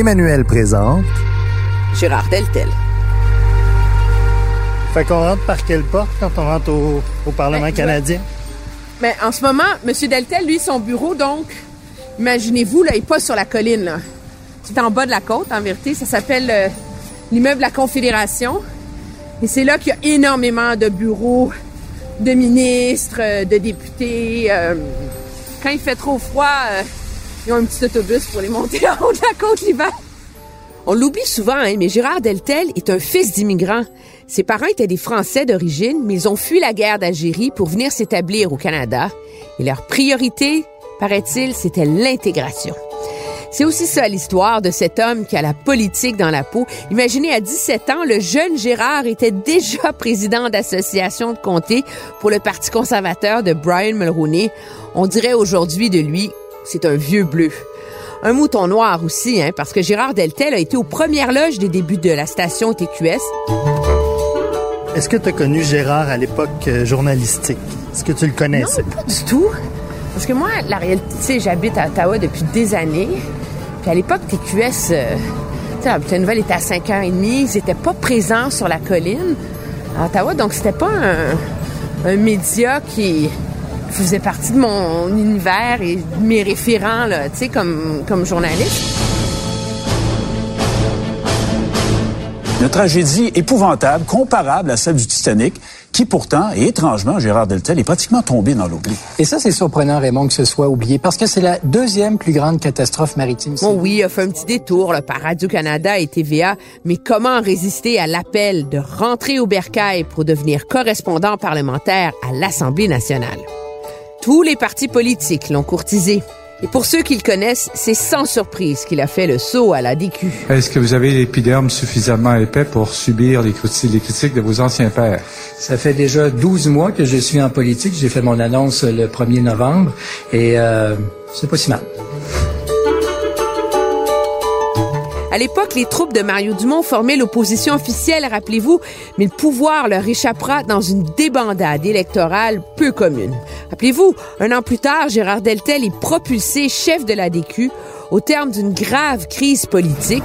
Emmanuel présente. Gérard Deltel. Fait qu'on rentre par quelle porte quand on rentre au, au Parlement Ben, canadien? Mais en ce moment, M. Deltel, lui, son bureau, donc, imaginez-vous, là, il est pas sur la colline, là. C'est en bas de la côte, en vérité. Ça s'appelle euh, l'immeuble de la Confédération. Et c'est là qu'il y a énormément de bureaux de ministres, euh, de députés. euh, quand il fait trop froid, euh, ils ont un petit autobus pour les monter en la côte. On l'oublie souvent, hein, mais Gérard Deltel est un fils d'immigrants. Ses parents étaient des Français d'origine, mais ils ont fui la guerre d'Algérie pour venir s'établir au Canada. Et leur priorité, paraît-il, c'était l'intégration. C'est aussi ça l'histoire de cet homme qui a la politique dans la peau. Imaginez, à 17 ans, le jeune Gérard était déjà président d'association de comté pour le Parti conservateur de Brian Mulroney. On dirait aujourd'hui de lui, c'est un vieux bleu. Un mouton noir aussi, hein, parce que Gérard Deltel a été aux premières loges des débuts de la station TQS. Est-ce que tu as connu Gérard à l'époque euh, journalistique? Est-ce que tu le connaissais? Non, pas du tout. Parce que moi, la réalité, j'habite à Ottawa depuis des années. Puis à l'époque, TQS, euh, la Nouvelle était à 5h30. Ils n'étaient pas présents sur la colline à Ottawa. Donc, c'était pas un, un média qui faisait partie de mon univers et de mes référents, là, tu sais, comme, comme journaliste. Une tragédie épouvantable, comparable à celle du Titanic, qui pourtant, et étrangement, Gérard Deltel est pratiquement tombé dans l'oubli. Et ça, c'est surprenant, Raymond, que ce soit oublié, parce que c'est la deuxième plus grande catastrophe maritime. Bon, oui, il a fait un petit détour là, par Radio-Canada et TVA, mais comment résister à l'appel de rentrer au bercail pour devenir correspondant parlementaire à l'Assemblée nationale? Tous les partis politiques l'ont courtisé. Et pour ceux qui le connaissent, c'est sans surprise qu'il a fait le saut à la DQ. Est-ce que vous avez l'épiderme suffisamment épais pour subir les critiques, les critiques de vos anciens pères? Ça fait déjà 12 mois que je suis en politique. J'ai fait mon annonce le 1er novembre et euh, c'est pas si mal. À l'époque, les troupes de Mario Dumont formaient l'opposition officielle, rappelez-vous, mais le pouvoir leur échappera dans une débandade électorale peu commune. Rappelez-vous, un an plus tard, Gérard Deltel est propulsé chef de la DQ au terme d'une grave crise politique.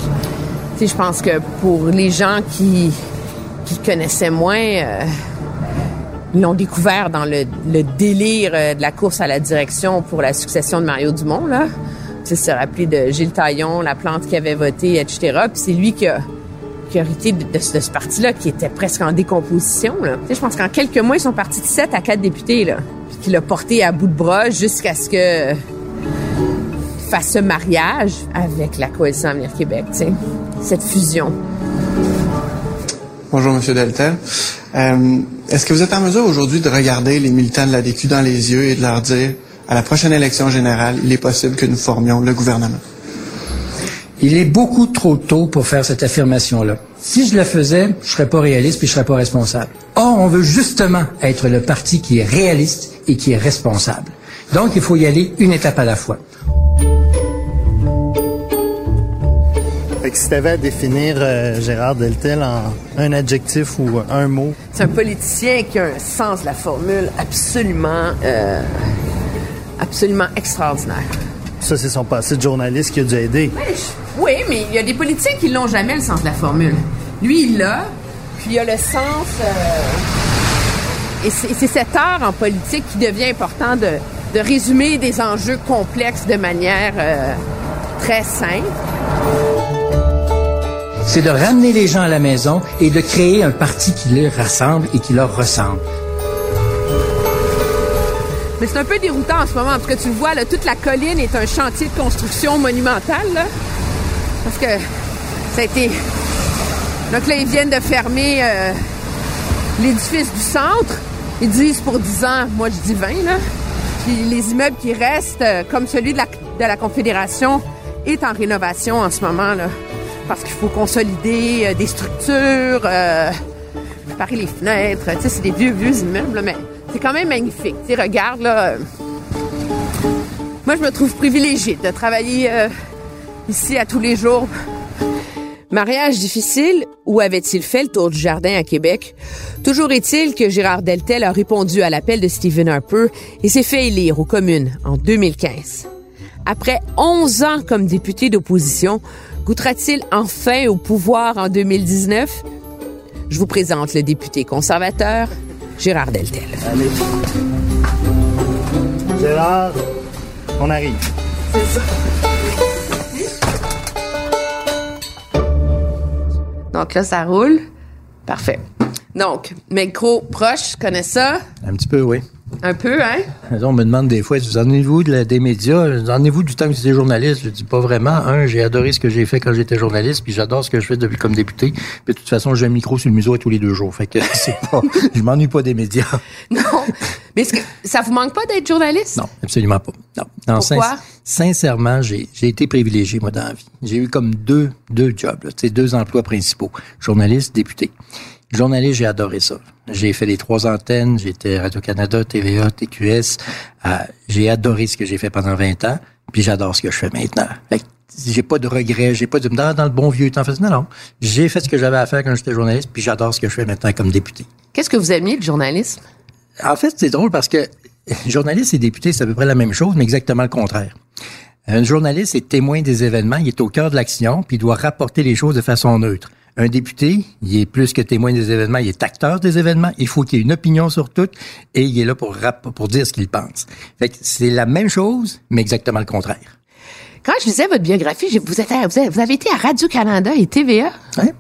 Tu je pense que pour les gens qui, qui connaissaient moins, euh, l'ont découvert dans le, le délire euh, de la course à la direction pour la succession de Mario Dumont, là. Se rappeler de Gilles Taillon, la plante qui avait voté, etc. Puis c'est lui qui a, hérité de, de ce, de ce parti-là qui était presque en décomposition. Tu sais, je pense qu'en quelques mois, ils sont partis de 7 à 4 députés, là. Puis qu'il a porté à bout de bras jusqu'à ce que fasse ce mariage avec la Coalition Avenir Québec, tu sais. Cette fusion. Bonjour, Monsieur Deltel. Euh, Est-ce que vous êtes en mesure aujourd'hui de regarder les militants de la DQ dans les yeux et de leur dire, à la prochaine élection générale, il est possible que nous formions le gouvernement? Il est beaucoup trop tôt pour faire cette affirmation-là. Si je la faisais, je serais pas réaliste puis je serais pas responsable. Or, on veut justement être le parti qui est réaliste et qui est responsable. Donc, il faut y aller une étape à la fois. Fait que si t'avais à définir euh, Gérard Deltel en un adjectif ou un mot, C'est un politicien qui a un sens de la formule absolument, euh, absolument extraordinaire. ça c'est son passé de journaliste qui a dû aider. Oui, mais il y a des politiciens qui l'ont jamais le sens de la formule. Lui, il l'a, puis il a le sens. euh, et c'est c'est cet art en politique qui devient important de, de résumer des enjeux complexes de manière euh, très simple. C'est de ramener les gens à la maison et de créer un parti qui les rassemble et qui leur ressemble. C'est un peu déroutant en ce moment, parce que tu le vois, toute la colline est un chantier de construction monumental. Là, parce que ça a été. Donc là, ils viennent de fermer euh, l'édifice du centre. Ils disent pour 10 ans, moi je dis 20, là. Puis les immeubles qui restent, euh, comme celui de la Confédération est en rénovation en ce moment. Parce qu'il faut consolider euh, des structures, euh, réparer les fenêtres. Tu sais, c'est des vieux, vieux immeubles, mais c'est quand même magnifique. Tu regarde, là. euh, Moi, je me trouve privilégiée de travailler euh, ici à tous les jours. Mariage difficile ou avait-il fait le tour du jardin à Québec? Toujours est-il que Gérard Deltel a répondu à l'appel de Stephen Harper et s'est fait élire aux communes en 2015. Après 11 ans comme député d'opposition, goûtera-t-il enfin au pouvoir en 2019? Je vous présente le député conservateur, Gérard Deltel. Allez. Gérard, on arrive. Donc là, ça roule. Parfait. Donc, micro proche, je connais ça? Un petit peu, oui. Un peu, hein? On me demande des fois, vous en vous de la- des médias? Vous en vous du temps que j'étais journaliste? Je dis pas vraiment. Un, j'ai adoré ce que j'ai fait quand j'étais journaliste, puis j'adore ce que je fais depuis comme député. Puis de toute façon, j'ai un micro sur le museau à tous les deux jours. Fait que c'est pas, je m'ennuie pas des médias. Non. Mais est-ce que ça vous manque pas d'être journaliste? Non, absolument pas. Non. Non, Pourquoi? sin- sincèrement, j'ai, été privilégié, moi, dans la vie. J'ai eu comme deux, deux jobs, là, deux emplois principaux. Journaliste, député. Journaliste, j'ai adoré ça. J'ai fait les trois antennes, j'étais Radio-Canada, TVA, TQS. Euh, j'ai adoré ce que j'ai fait pendant 20 ans, puis j'adore ce que je fais maintenant. Fait que j'ai pas de regrets, j'ai pas de dans, dans le bon vieux temps. Non, non. J'ai fait ce que j'avais à faire quand j'étais journaliste, puis j'adore ce que je fais maintenant comme député. Qu'est-ce que vous aimiez du journalisme? En fait, c'est drôle parce que journaliste et député, c'est à peu près la même chose, mais exactement le contraire. Un journaliste est témoin des événements, il est au cœur de l'action, puis il doit rapporter les choses de façon neutre. Un député, il est plus que témoin des événements, il est acteur des événements, il faut qu'il ait une opinion sur tout, et il est là pour, pour dire ce qu'il pense. C'est la même chose, mais exactement le contraire. Quand je lisais votre biographie, vous, êtes à- vous, avez, vous avez été à Radio-Canada et TVA.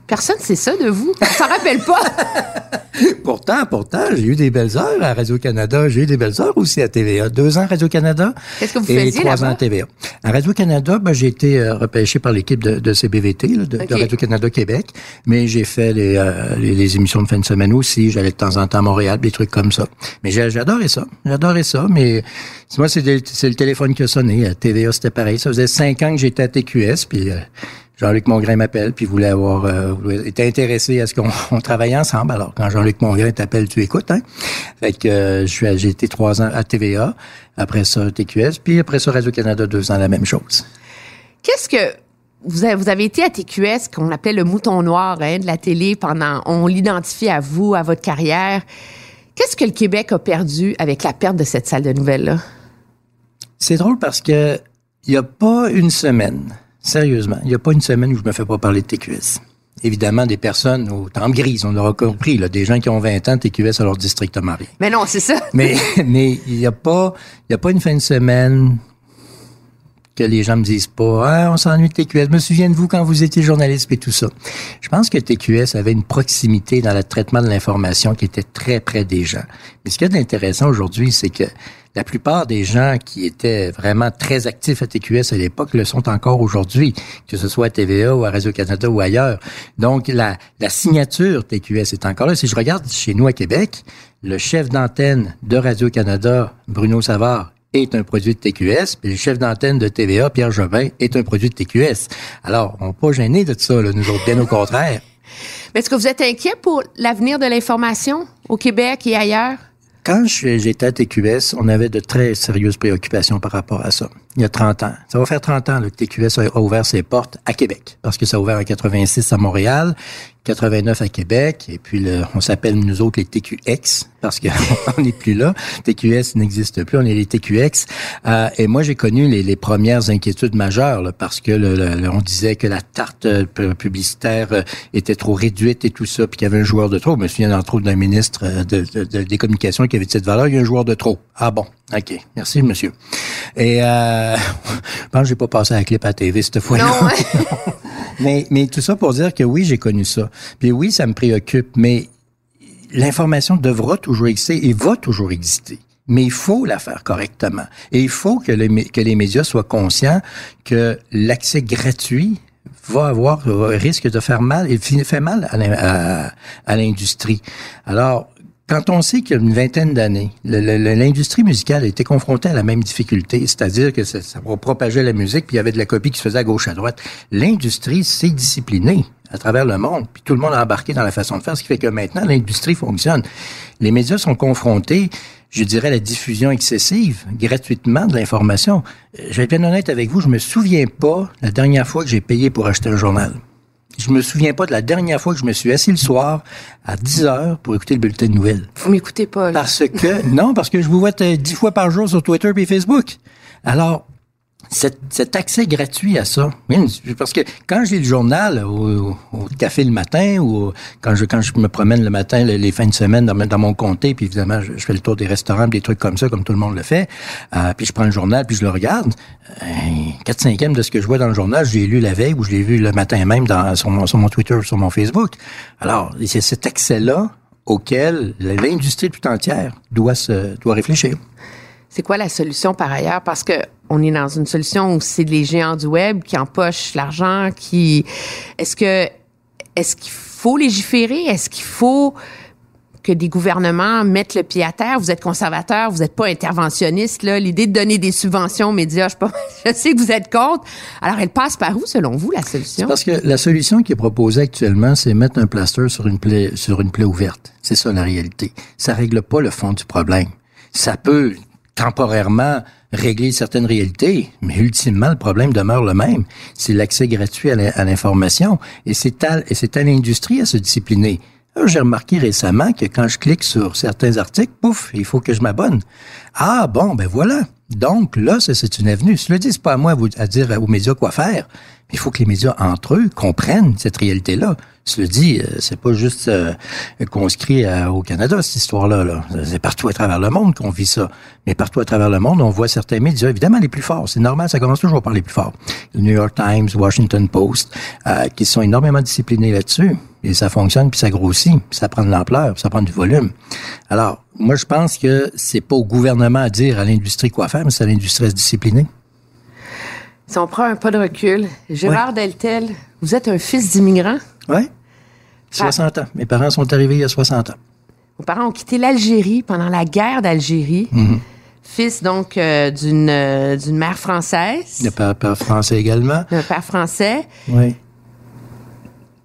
Personne sait ça de vous. On s'en rappelle pas. Pourtant, pourtant, j'ai eu des belles heures à Radio-Canada, j'ai eu des belles heures aussi à TVA. Deux ans à Radio-Canada. Qu'est-ce que vous et faisiez trois ans à TVA. À Radio-Canada, ben, j'ai été euh, repêché par l'équipe de, de CBVT, là, de. Radio-Canada Québec, mais j'ai fait les, euh, les, les émissions de fin de semaine aussi. J'allais de temps en temps à Montréal, des trucs comme ça. Mais adoré ça, j'adorais ça, mais moi, c'est le téléphone qui a sonné. À TVA, c'était pareil. Ça faisait cinq ans que j'étais à TQS, puis... euh, Jean-Luc Mongrain m'appelle, puis voulait avoir, euh, était intéressé à ce qu'on on travaille ensemble. Alors, quand Jean-Luc Mongrain t'appelle, tu écoutes, hein? Fait que euh, j'ai été trois ans à TVA, après ça TQS, puis après ça Radio-Canada, deux ans, la même chose. Qu'est-ce que vous avez, vous avez été à TQS, qu'on appelait le mouton noir hein, de la télé pendant. On l'identifie à vous, à votre carrière. Qu'est-ce que le Québec a perdu avec la perte de cette salle de nouvelles-là? C'est drôle parce que il y a pas une semaine, sérieusement, il y a pas une semaine où je me fais pas parler de TQS. Évidemment, des personnes aux tempes grises, on l'aura compris, là, des gens qui ont 20 ans, TQS, ça leur dit strictement rien. Mais non, c'est ça. Mais mais il y a pas il y a pas une fin de semaine que les gens me disent pas ah, on s'ennuie de TQS. Je me souviens de vous quand vous étiez journaliste et tout ça. Je pense que TQS avait une proximité dans le traitement de l'information qui était très près des gens. Mais ce qui est d'intéressant aujourd'hui, c'est que la plupart des gens qui étaient vraiment très actifs à TQS à l'époque le sont encore aujourd'hui, que ce soit à TVA ou à Radio-Canada ou ailleurs. Donc, la, signature TQS est encore là. Si je regarde chez nous à Québec, le chef d'antenne de Radio-Canada, Bruno Savard, est un produit de TQS, puis le chef d'antenne de TVA, Pierre Jobin, est un produit de TQS. Alors, on n'est pas gênés de ça, là, nous autres, bien au contraire. Est-ce que vous êtes inquiet pour l'avenir de l'information au Québec et ailleurs? Quand j'étais à TQS, on avait de très sérieuses préoccupations par rapport à ça. Il y a 30 ans. Ça va faire 30 ans là, que TQS a ouvert ses portes à Québec. Parce que ça a ouvert en 86 à Montréal, 89 à Québec, et puis le- on s'appelle nous autres les TQX, parce qu'on n'est plus là. TQS n'existe plus, on est les TQX. Euh, et moi, j'ai connu les, les premières inquiétudes majeures, là, parce que le- le- on disait que la tarte euh, pu- publicitaire euh, était trop réduite et tout ça, puis qu'il y avait un joueur de trop. Je me souviens entre autres d'un ministre euh, de, de- de- des communications qui avait dit cette valeur, il y a un joueur de trop. Ah bon, OK, merci monsieur. Et euh, je pense que j'ai pas passé à la clip à la TV cette fois-là. Non, hein? mais, mais tout ça pour dire que oui, j'ai connu ça. Puis oui, ça me préoccupe, mais l'information devra toujours exister et va toujours exister. Mais il faut la faire correctement. Et il faut que, les mé- que les médias soient conscients que l'accès gratuit va avoir risque de faire mal et fait mal à l'industrie. Alors quand on sait qu'il y a une vingtaine d'années, l'industrie musicale a été confrontée à la même difficulté, c'est-à-dire que ça, propageait la musique, puis il y avait de la copie qui se faisait à gauche à droite. L'industrie s'est disciplinée à travers le monde, puis tout le monde a embarqué dans la façon de faire, ce qui fait que maintenant l'industrie fonctionne. Les médias sont confrontés, je dirais, à la diffusion excessive, gratuitement de l'information. Euh, je vais être bien honnête avec vous, je me souviens pas la dernière fois que j'ai payé pour acheter un journal. Je me souviens pas de la dernière fois que je me suis assis le soir à 10 heures pour écouter le bulletin de nouvelles. Vous m'écoutez pas, là. Parce que, non, parce que je vous vois dix fois par jour sur Twitter et Facebook. Alors, cet, cet, accès gratuit à ça. Parce que quand j'ai le journal au, au, café le matin ou quand je quand je me promène le matin les, fins de semaine dans, dans mon comté, puis évidemment je, fais le tour des restaurants, des trucs comme ça, comme tout le monde le fait, euh, puis je prends le journal puis je le regarde. Euh, 4 cinquièmes de ce que je vois dans le journal, je l'ai lu la veille ou je l'ai vu le matin même dans, sur, mon, sur mon Twitter, sur mon Facebook. Alors, c'est cet accès-là auquel l'industrie tout entière doit se doit réfléchir. C'est quoi la solution par ailleurs? Parce que on est dans une solution où c'est les géants du web qui empochent l'argent, qui est-ce que est-ce qu'il faut légiférer? Est-ce qu'il faut que des gouvernements mettent le pied à terre? Vous êtes conservateur, vous n'êtes pas interventionniste. L'idée de donner des subventions aux médias, je, je, sais que vous êtes contre. Alors, elle passe par où, selon vous, la solution? Parce que la solution qui est proposée actuellement, c'est mettre un plaster sur une plaie sur une plaie ouverte. C'est ça la réalité. Ça règle pas le fond du problème. Ça peut temporairement régler certaines réalités, mais ultimement, le problème demeure le même. C'est l'accès gratuit à l'information et c'est à, à l'industrie à se discipliner. J'ai remarqué récemment que quand je clique sur certains articles, pouf, il faut que je m'abonne. Ah bon, ben voilà. Donc là, c'est une avenue. Je le dis, pas à moi à dire aux médias quoi faire. Mais il faut que les médias entre eux comprennent cette réalité-là. Cela dit, euh, c'est pas juste euh, conscrit au Canada, cette histoire-là. -là, c'est partout à travers le monde qu'on vit ça. Mais partout à travers le monde, on voit certains médias, évidemment les plus forts. C'est normal, ça commence toujours par les plus forts. Le New York Times, Washington Post, euh, qui sont énormément disciplinés là-dessus. Et ça fonctionne, puis ça grossit, puis ça prend de l'ampleur, ça prend du volume. Alors, moi, je pense que c'est pas au gouvernement à dire à l'industrie quoi faire, mais c'est à l'industrie à se discipliner. Si on prend un pas de recul, Gérard Deltel, vous êtes un fils d'immigrant? Oui. 60 ans. Mes parents sont arrivés il y a 60 ans. Vos parents ont quitté l'Algérie pendant la guerre d'Algérie. Mhm. Fils donc euh, d'une euh, d'une mère française. Le père, père français également. Un père français. Oui.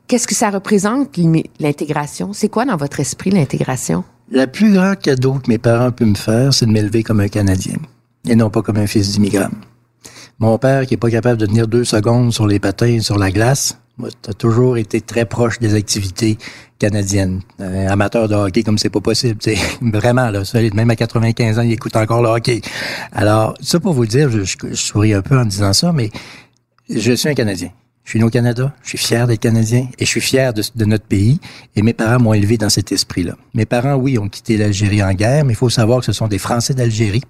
Qu'est-ce que ça représente, l'intégration? C'est quoi dans votre esprit l'intégration? Le plus grand cadeau que mes parents peuvent me faire, c'est de m'élever comme un Canadien et non pas comme un fils d'immigrant. Mon père, qui est pas capable de tenir deux secondes sur les patins sur la glace, moi, t'as toujours été très proche des activités canadiennes. Euh, amateur de hockey comme c'est pas possible, c'est vraiment là. Même à 95 ans, il écoute encore le hockey. Alors, ça pour vous dire, je, je, souris un peu en disant ça, mais je suis un Canadien. Je suis né au Canada, je suis fier d'être Canadien et je suis fier de, de notre pays. Et mes parents m'ont élevé dans cet esprit-là. Mes parents, oui, ont quitté l'Algérie en guerre, mais il faut savoir que ce sont des Français d'Algérie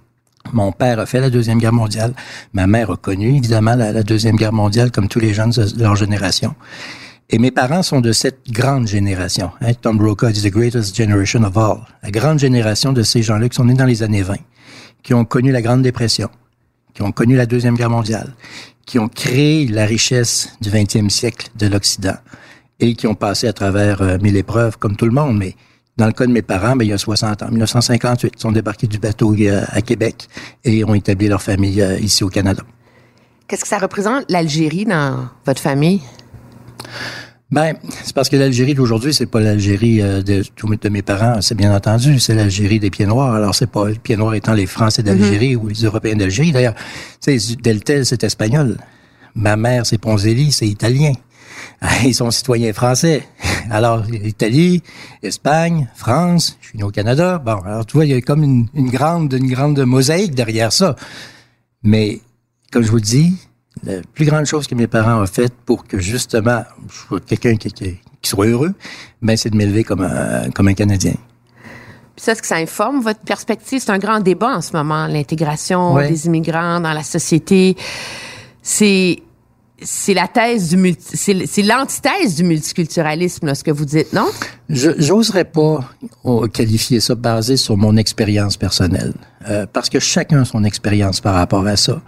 mon père a fait la Deuxième Guerre mondiale. Ma mère a connu, évidemment, la, Deuxième Guerre mondiale, comme tous les jeunes de leur génération. Et mes parents sont de cette grande génération. Hein? Tom Brokaw dit « the greatest generation of all ». La grande génération de ces gens-là qui sont nés dans les années 20, qui ont connu la Grande Dépression, qui ont connu la Deuxième Guerre mondiale, qui ont créé la richesse du 20e siècle de l'Occident et qui ont passé à travers euh, mille épreuves, comme tout le monde, mais dans le cas de mes parents, ben, il y a 60 ans, 1958, ils sont débarqués du bateau euh, à Québec et ont établi leur famille euh, ici au Canada. Qu'est-ce que ça représente l'Algérie dans votre famille? Ben, c'est parce que l'Algérie d'aujourd'hui, c'est pas l'Algérie euh, de, de mes parents, c'est bien entendu, c'est l'Algérie des pieds noirs. Alors c'est pas les pieds noirs étant les Français d'Algérie ou les Européens d'Algérie. D'ailleurs, tu sais, Deltel c'est espagnol. Ma mère c'est Ponzelli, c'est italien. Ils sont citoyens français. Alors, Italie, Espagne, France, je suis né au Canada. Bon, alors tu vois, il y a comme une, grande, une grande mosaïque derrière ça. Mais, comme je vous le dis, la plus grande chose que mes parents ont faite pour que justement je sois quelqu'un qui, qui, soit heureux, ben c'est de m'élever comme un, comme un Canadien. Puis ça, est-ce que ça informe votre perspective? C'est un grand débat en ce moment, l'intégration des immigrants dans la société. C'est c'est la thèse du c'est l'antithèse du multiculturalisme ce que vous dites non? J'oserais pas oh, qualifier ça basé sur mon expérience personnelle euh, parce que chacun a son expérience par rapport à ça.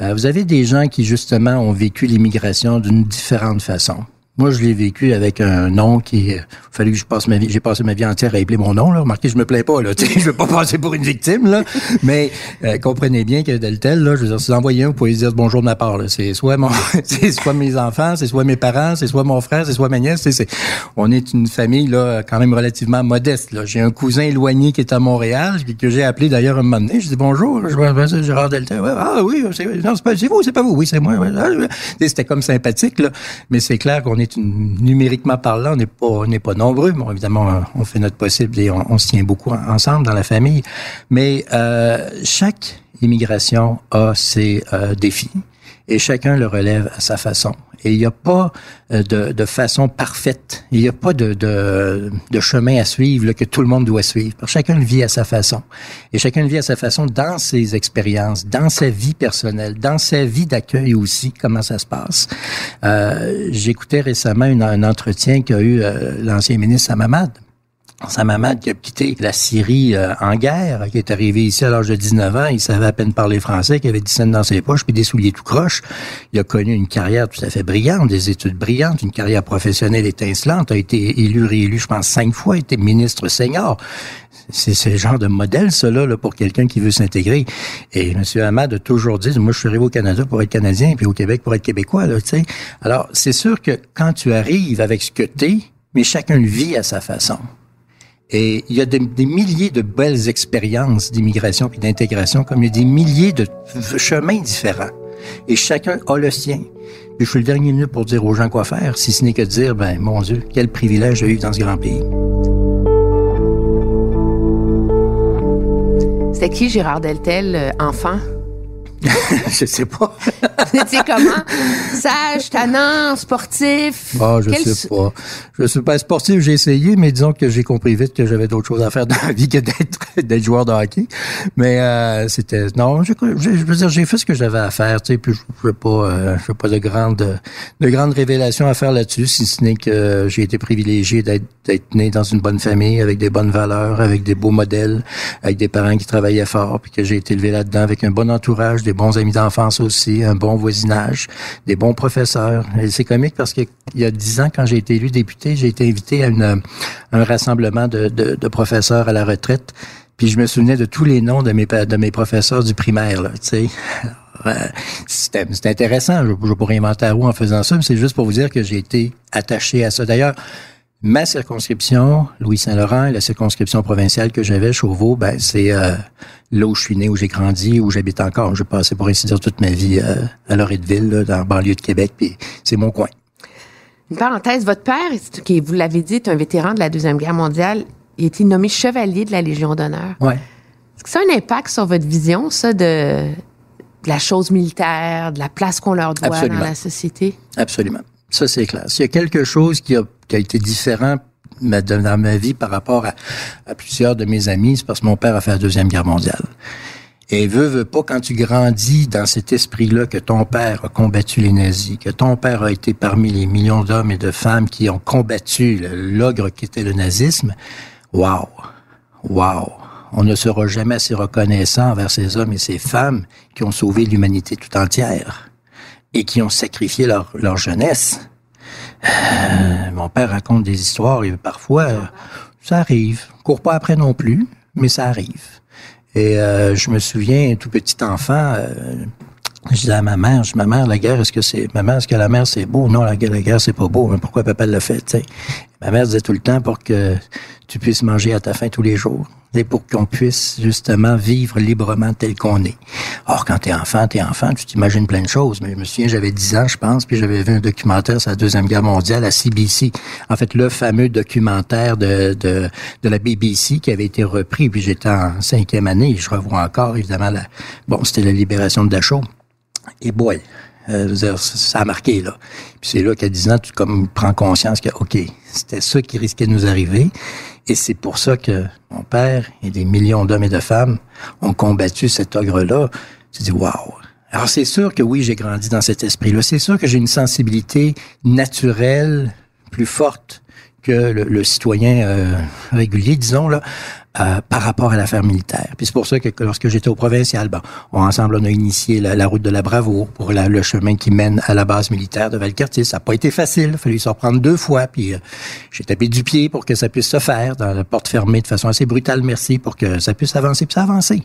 Euh, vous avez des gens qui justement ont vécu l'immigration d'une différente façon. Moi, je l'ai vécu avec un nom qui, il fallait que je passe ma vie, j'ai passé ma vie entière à épeler mon nom, là. Remarquez, je me plains pas, là. Je veux pas passer pour une victime, là. Mais, euh, comprenez bien que Deltel, là, je veux dire, si vous envoyez un, vous pouvez dire bonjour de ma part. C'est soit mon, c'est soit mes enfants, c'est soit mes parents, c'est soit mon frère, c'est soit ma nièce, c'est, on est une famille, là, quand même relativement modeste, là. J'ai un cousin éloigné qui est à Montréal, que j'ai appelé d'ailleurs un moment donné. Je dis bonjour, je m'appelle Gérard Deltel. Ouais, ah oui, c'est, non, c'est pas, c'est vous, c'est pas vous. Oui, c'est moi. Ah, c'était comme sympathique, là. Mais c'est clair qu'on est numériquement parlant, on n'est pas, on n'est pas nombreux. Bon, évidemment, on fait notre possible et on, se tient beaucoup ensemble dans la famille. Mais euh, chaque immigration a ses euh, défis et chacun le relève à sa façon. Et il n'y a pas euh, de, de, façon parfaite. Il n'y a pas de, de, de, chemin à suivre que tout le monde doit suivre. chacun vit à sa façon. Et chacun vit à sa façon dans ses expériences, dans sa vie personnelle, dans sa vie d'accueil aussi, comment ça se passe. Euh, J'écoutais récemment un entretien qu'a eu euh, l'ancien ministre Samamad sa maman qui a quitté la Syrie euh, en guerre, qui est arrivé ici à l'âge de 19 ans, il savait à peine parler français, qui avait 10 cents dans ses poches, puis des souliers tout croches. Il a connu une carrière tout à fait brillante, des études brillantes, une carrière professionnelle étincelante, a été élu, réélu, je pense, cinq fois, a été ministre senior. C'est ce genre de modèle, cela, là, pour quelqu'un qui veut s'intégrer. Et M. Hamad a toujours dit, moi, je suis arrivé au Canada pour être Canadien, puis au Québec pour être Québécois, tu sais. Alors, c'est sûr que quand tu arrives avec ce que t'es, mais chacun le vit à sa façon. Et il y a des, milliers de belles expériences d'immigration puis d'intégration, comme il y a des milliers de chemins différents. Et chacun a le sien. Puis je suis le dernier minute pour dire aux gens quoi faire, si ce n'est que de dire, ben mon Dieu, quel privilège j'ai eu dans ce grand pays. C'était qui Gérard Deltel, euh, enfant? je sais pas. Vous étiez comment? Sage, tannant, sportif? Ah, je sais pas. Je suis pas sportif, j'ai essayé, mais disons que j'ai compris vite que j'avais d'autres choses à faire dans la vie que d'être d'être joueur de hockey. Mais euh, c'était non, je, je, veux dire, j'ai fait ce que j'avais à faire, tu sais, puis je veux pas euh, je veux pas de grandes de grandes révélations à faire là-dessus, si ce n'est que j'ai été privilégié d'être d'être né dans une bonne famille avec des bonnes valeurs, avec des beaux modèles, avec des parents qui travaillaient fort, puis que j'ai été élevé là-dedans avec un bon entourage, des bons amis d'enfance aussi, un bon voisinage, des bons professeurs. C'est comique parce qu'il y a dix ans, quand j'ai été élu député, j'ai été invité à une, un rassemblement de, de, de, professeurs à la retraite. Puis je me souvenais de tous les noms de mes, de mes professeurs du primaire, tu sais. C'était intéressant. Je, je pourrais inventer à vous en faisant ça, mais c'est juste pour vous dire que j'ai été attaché à ça. D'ailleurs, Ma circonscription, Louis-Saint-Laurent, et la circonscription provinciale que j'avais, Chauveau, ben, c'est euh, là où je suis né, où j'ai grandi, où j'habite encore. Je passé, pour ainsi dire, toute ma vie euh, à Loretteville, là, dans la banlieue de Québec, puis c'est mon coin. Une parenthèse, votre père, qui, vous l'avez dit, est un vétéran de la Deuxième Guerre mondiale. Il a été nommé chevalier de la Légion d'honneur. Ouais. Est-ce que ça a un impact sur votre vision, ça, de, de la chose militaire, de la place qu'on leur doit dans la société? Absolument. Ça, c'est clair. S'il y a quelque chose qui a, été différent dans ma vie par rapport à, plusieurs de mes amis, c'est parce que mon père a fait la Deuxième Guerre mondiale. Et veut, veut pas, quand tu grandis dans cet esprit-là que ton père a combattu les nazis, que ton père a été parmi les millions d'hommes et de femmes qui ont combattu l'ogre qui était le nazisme, waouh, waouh. On ne sera jamais assez reconnaissant envers ces hommes et ces femmes qui ont sauvé l'humanité tout entière et qui ont sacrifié leur, jeunesse. Euh, mon père raconte des histoires et parfois, ça arrive. Cours pas après non plus, mais ça arrive. Et euh, je me souviens, tout petit enfant, euh, je disais à ma mère, je dis, ma mère, la guerre, est-ce que c'est, maman, est-ce que la mer c'est beau? Non, la guerre, la guerre, c'est pas beau. Mais pourquoi papa l'a fait? Ma mère disait tout le temps pour que tu puisses manger à ta faim tous les jours et pour qu'on puisse justement vivre librement tel qu'on est. Or, quand t'es enfant, t'es enfant, tu t'imagines plein de choses. Mais je me souviens, j'avais 10 ans, je pense, puis j'avais vu un documentaire sur la Deuxième Guerre mondiale à CBC. En fait, le fameux documentaire de, de, la BBC qui avait été repris, puis j'étais en cinquième année, je revois encore, évidemment, la, bon, c'était la libération de Dachau. Et boy, euh, ça a marqué, là. Puis c'est là qu'à 10 ans, tu comme prends conscience que, OK, c'était ça qui risquait de nous arriver. Et c'est pour ça que mon père et des millions d'hommes et de femmes ont combattu cet ogre-là. Tu dis, waouh! Alors c'est sûr que oui, j'ai grandi dans cet esprit-là. C'est sûr que j'ai une sensibilité naturelle plus forte que le, le citoyen euh, régulier, disons, là, euh, par rapport à l'affaire militaire. Puis c'est pour ça que, que lorsque j'étais au provincial, bon, on, ensemble, on a initié la, la route de la bravoure pour la, le chemin qui mène à la base militaire de Valcartier. Ça n'a pas été facile, il a fallu s'en reprendre deux fois, puis euh, j'ai tapé du pied pour que ça puisse se faire, dans la porte fermée de façon assez brutale, merci, pour que ça puisse avancer, puis ça a avancé.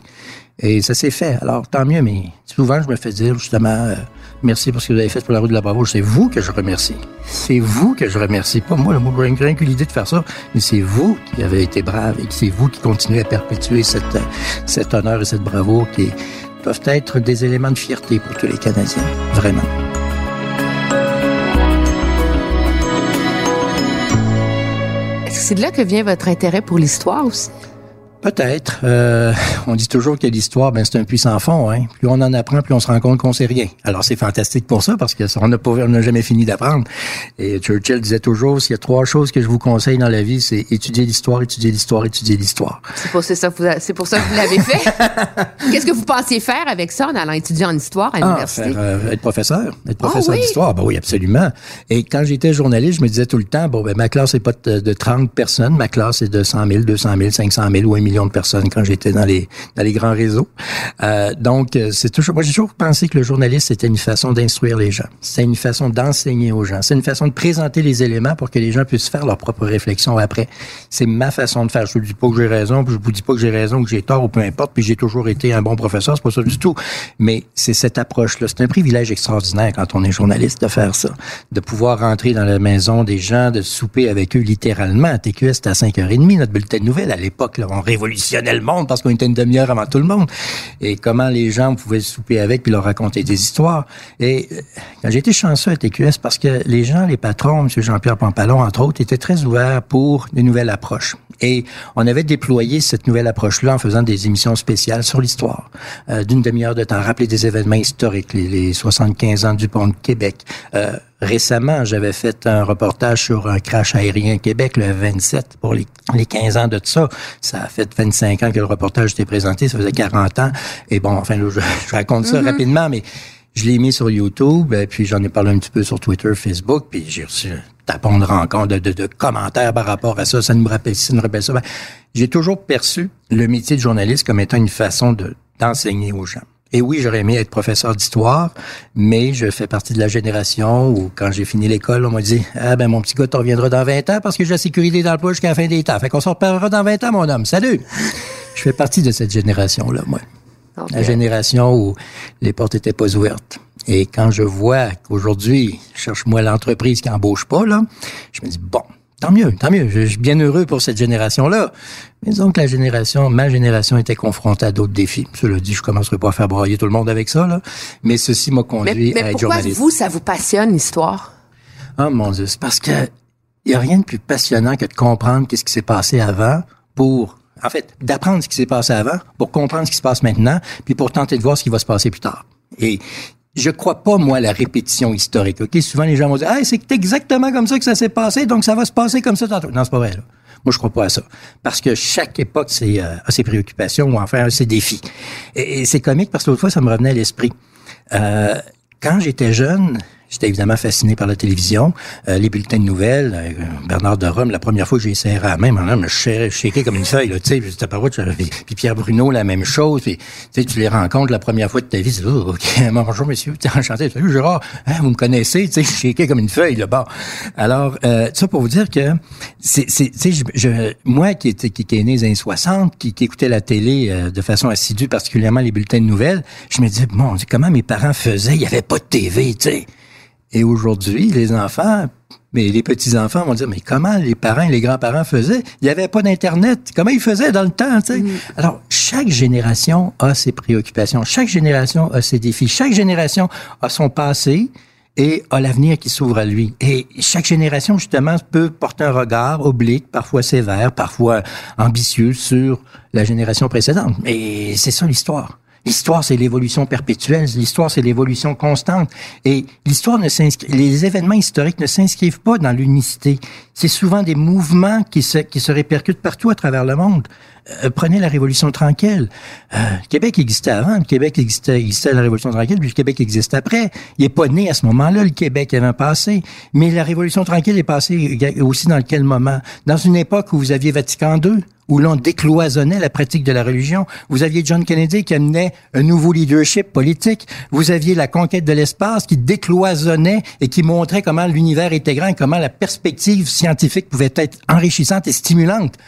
Et ça s'est fait. Alors, tant mieux, mais souvent, je me fais dire, justement, euh, merci pour ce que vous avez fait pour la route de la bravoure. C'est vous que je remercie. C'est vous que je remercie. Pas moi, le mot rien que l'idée de faire ça, mais c'est vous qui avez été brave et c'est vous qui continuez à perpétuer cet honneur et cette bravoure qui peuvent être des éléments de fierté pour tous les Canadiens. Vraiment. C'est de là que vient votre intérêt pour l'histoire aussi? Peut-être. Euh, on dit toujours que l'histoire, ben, c'est un puissant fond. Hein. Plus on en apprend, plus on se rend compte qu'on sait rien. Alors c'est fantastique pour ça parce qu'on n'a jamais fini d'apprendre. Et Churchill disait toujours, s'il y a trois choses que je vous conseille dans la vie, c'est étudier l'histoire, étudier l'histoire, étudier l'histoire. C'est pour ça, pour ça que vous l'avez fait? Qu'est-ce que vous pensiez faire avec ça en allant étudier en histoire à ah, l'université? Euh, être professeur, être ah professeur d'histoire. Ben oui, absolument. Et quand j'étais journaliste, je me disais tout le temps, bon ben ma classe n'est pas de, de 30 personnes, ma classe est de 100 000, 200 000, 500 000 ou 1 000 de personnes quand j'étais dans les dans les grands réseaux. Euh, donc, euh, c'est toujours. Moi, j'ai toujours pensé que le journaliste c'était une façon d'instruire les gens. C'est une façon d'enseigner aux gens. C'est une façon de présenter les éléments pour que les gens puissent faire leur propre réflexion après. C'est ma façon de faire. Je vous dis pas que j'ai raison, puis je vous dis pas que j'ai raison, que j'ai tort ou peu importe. Puis j'ai toujours été un bon professeur. C'est pas ça du tout. Mais c'est cette approche-là. C'est un privilège extraordinaire quand on est journaliste de faire ça, de pouvoir rentrer dans la maison des gens, de souper avec eux littéralement. À TQS, c'était à 5h30 notre bulletin de nouvelles à l'époque. On révolutionnait le monde parce qu'on était une demi-heure avant tout le monde. Et comment les gens pouvaient souper avec puis leur raconter des histoires. Et euh, quand j'ai été chanceux à TQS, parce que les gens, les patrons, M. Jean-Pierre Pampalon, entre autres, étaient très ouverts pour une nouvelle approche. Et on avait déployé cette nouvelle approche-là en faisant des émissions spéciales sur l'histoire, euh, d'une demi-heure de temps, rappeler des événements historiques, les, les 75 ans du pont de Québec. Euh, récemment, j'avais fait un reportage sur un crash aérien Québec, le 27, pour les, les 15 ans de ça. Ça a fait 25 ans que le reportage était présenté, ça faisait 40 ans. Et bon, enfin, je, je raconte ça rapidement, mais je l'ai mis sur YouTube, et puis j'en ai parlé un petit peu sur Twitter, Facebook, puis j'ai reçu un tapon de rencontres, de, de, de commentaires par rapport à ça. Ça nous rappelle ça nous rappelle ça. Ben, j'ai toujours perçu le métier de journaliste comme étant une façon de d'enseigner aux gens. Et oui, j'aurais aimé être professeur d'histoire, mais je fais partie de la génération où, quand j'ai fini l'école, on m'a dit « Ah ben, mon petit gars, tu reviendras dans 20 ans parce que j'ai la sécurité d'emploi jusqu'à la fin des temps. Fait qu'on se reparlera dans 20 ans, mon homme. Salut! » Je fais partie de cette génération-là, moi. La euh, génération où les portes étaient pas ouvertes. Et quand je vois qu'aujourd'hui, cherche-moi l'entreprise qui embauche pas, là, je me dis, bon, tant mieux, tant mieux. Je suis bien heureux pour cette génération-là. Mais disons que la génération, ma génération était confrontée à d'autres défis. Cela dit, je commencerai pas à faire brailler tout le monde avec ça, là. Mais ceci m'a mais, conduit mais à être pourquoi journaliste. vous, ça vous passionne, l'histoire? Oh mon Dieu, c'est parce que il y a rien de plus passionnant que de comprendre qu'est-ce qui s'est passé avant pour en fait, d'apprendre ce qui s'est passé avant pour comprendre ce qui se passe maintenant, puis pour tenter de voir ce qui va se passer plus tard. Et je crois pas, moi, à la répétition historique. OK? Souvent, les gens vont dire, ah, c'est exactement comme ça que ça s'est passé, donc ça va se passer comme ça tantôt. Non, c'est pas vrai, là. Moi, je crois pas à ça. Parce que chaque époque c'est, euh, a ses préoccupations ou enfin ses défis. Et, c'est comique parce que l'autre ça me revenait à l'esprit. Euh, quand j'étais jeune, j'étais évidemment fasciné par la télévision, euh, les bulletins de nouvelles. euh, Bernard de Rome, la première fois que j'ai serré à la main, mon me shaké comme une feuille, tu sais, pas puis, Pierre Bruno, la même chose, tu les rencontres la première fois de ta vie, dis, oh, ok, bonjour monsieur, tu es enchanté, salut Gérard, hein, vous me connaissez, tu sais, shaké comme une feuille, là, bas Alors, euh, ça pour vous dire que, c'est, c'est, tu sais, moi qui était, qui, qui est né des années 60, qui, qui écoutait la télé euh, de façon assidue, particulièrement les bulletins de nouvelles, je me disais, bon, comment mes parents faisaient, il y avait pas de TV, tu sais. Et aujourd'hui, les enfants, mais les petits-enfants vont dire, mais comment les parents et les grands-parents faisaient? Il n'y avait pas d'Internet. Comment ils faisaient dans le temps, sais? Alors, chaque génération a ses préoccupations. Chaque génération a ses défis. Chaque génération a son passé et a l'avenir qui s'ouvre à lui. Et chaque génération, justement, peut porter un regard oblique, parfois sévère, parfois ambitieux sur la génération précédente. Et c'est ça l'histoire. L'histoire, c'est l'évolution perpétuelle. L'histoire, c'est l'évolution constante. Et l'histoire ne s'inscrit, les événements historiques ne s'inscrivent pas dans l'unicité. C'est souvent des mouvements qui se, qui se répercutent partout à travers le monde. Euh, prenez la Révolution tranquille. Euh, Québec existait avant, le Québec existait, existait la Révolution tranquille, puis le Québec existe après. Il est pas né à ce moment-là, le Québec avait passé. Mais la Révolution tranquille est passée aussi dans quel moment? Dans une époque où vous aviez Vatican II, où l'on décloisonnait la pratique de la religion. Vous aviez John Kennedy qui amenait un nouveau leadership politique. Vous aviez la conquête de l'espace qui décloisonnait et qui montrait comment l'univers était grand et comment la perspective scientifique pouvait être enrichissante et stimulante.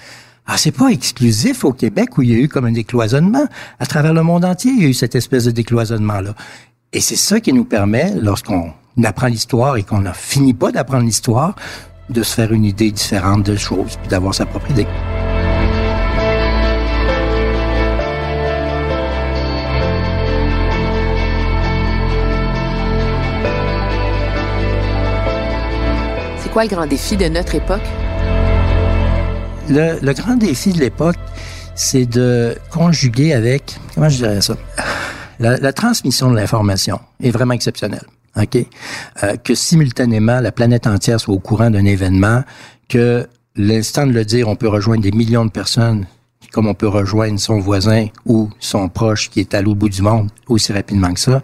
Ah, c'est pas exclusif au Québec où il y a eu comme un décloisonnement. À travers le monde entier, il y a eu cette espèce de décloisonnement-là. Et c'est ça qui nous permet, lorsqu'on apprend l'histoire et qu'on n'a fini pas d'apprendre l'histoire, de se faire une idée différente de choses, puis d'avoir sa propre idée. Quoi le grand défi de notre époque? le, grand défi de l'époque, c'est de conjuguer avec, comment je dirais ça, la, transmission de l'information est vraiment exceptionnelle. OK? Euh, que simultanément, la planète entière soit au courant d'un événement, que l'instant de le dire, on peut rejoindre des millions de personnes, comme on peut rejoindre son voisin ou son proche qui est à l'autre bout du monde aussi rapidement que ça.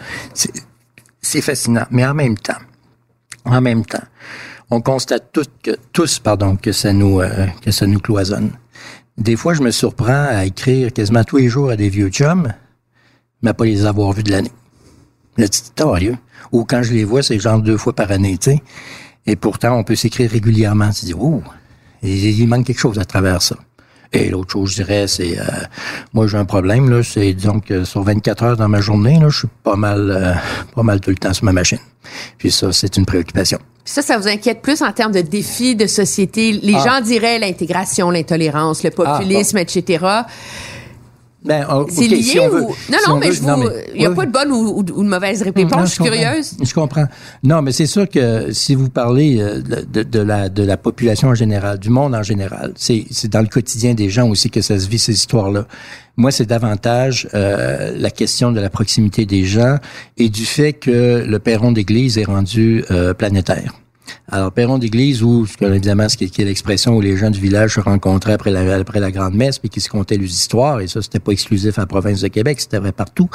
C'est fascinant. Mais en même temps, en même temps, on constate tout que, tous pardon, que, ça nous, euh, cloisonne. Des fois, je me surprends à écrire quasiment tous les jours à des vieux chums, mais pas les avoir vus de l'année. C'est torieux. Ou quand je les vois, c'est genre deux fois par année, tu sais. Et pourtant, on peut s'écrire régulièrement. Tu dis, oh, il manque quelque chose à travers ça. Et l'autre chose, je dirais, c'est euh, moi j'ai un problème là, c'est donc sur 24 heures dans ma journée je suis pas mal euh, pas mal tout le temps sur ma machine. Puis ça, c'est une préoccupation. Ça, ça vous inquiète plus en termes de défis de société? Les ah. gens diraient l'intégration, l'intolérance, le ah, populisme, etc. Ben, oh, c'est lié ou... non, non, mais je vous... il n'y a pas de bonne ou, de mauvaise réponse. je suis curieuse? Je comprends. Non, mais c'est sûr que si vous parlez euh, de, de, la, de la population en général, du monde en général, c'est, c'est dans le quotidien des gens aussi que ça se vit, ces histoires-là. Moi, c'est davantage euh, la question de la proximité des gens et du fait que le perron d'église est rendu euh, planétaire. Alors, perron d'église, où, évidemment, ce qui est, l'expression où les gens du village se rencontraient après la, après la grande messe, puis qui se contaient les histoires, et ça, c'était pas exclusif à la province de Québec, c'était vrai partout.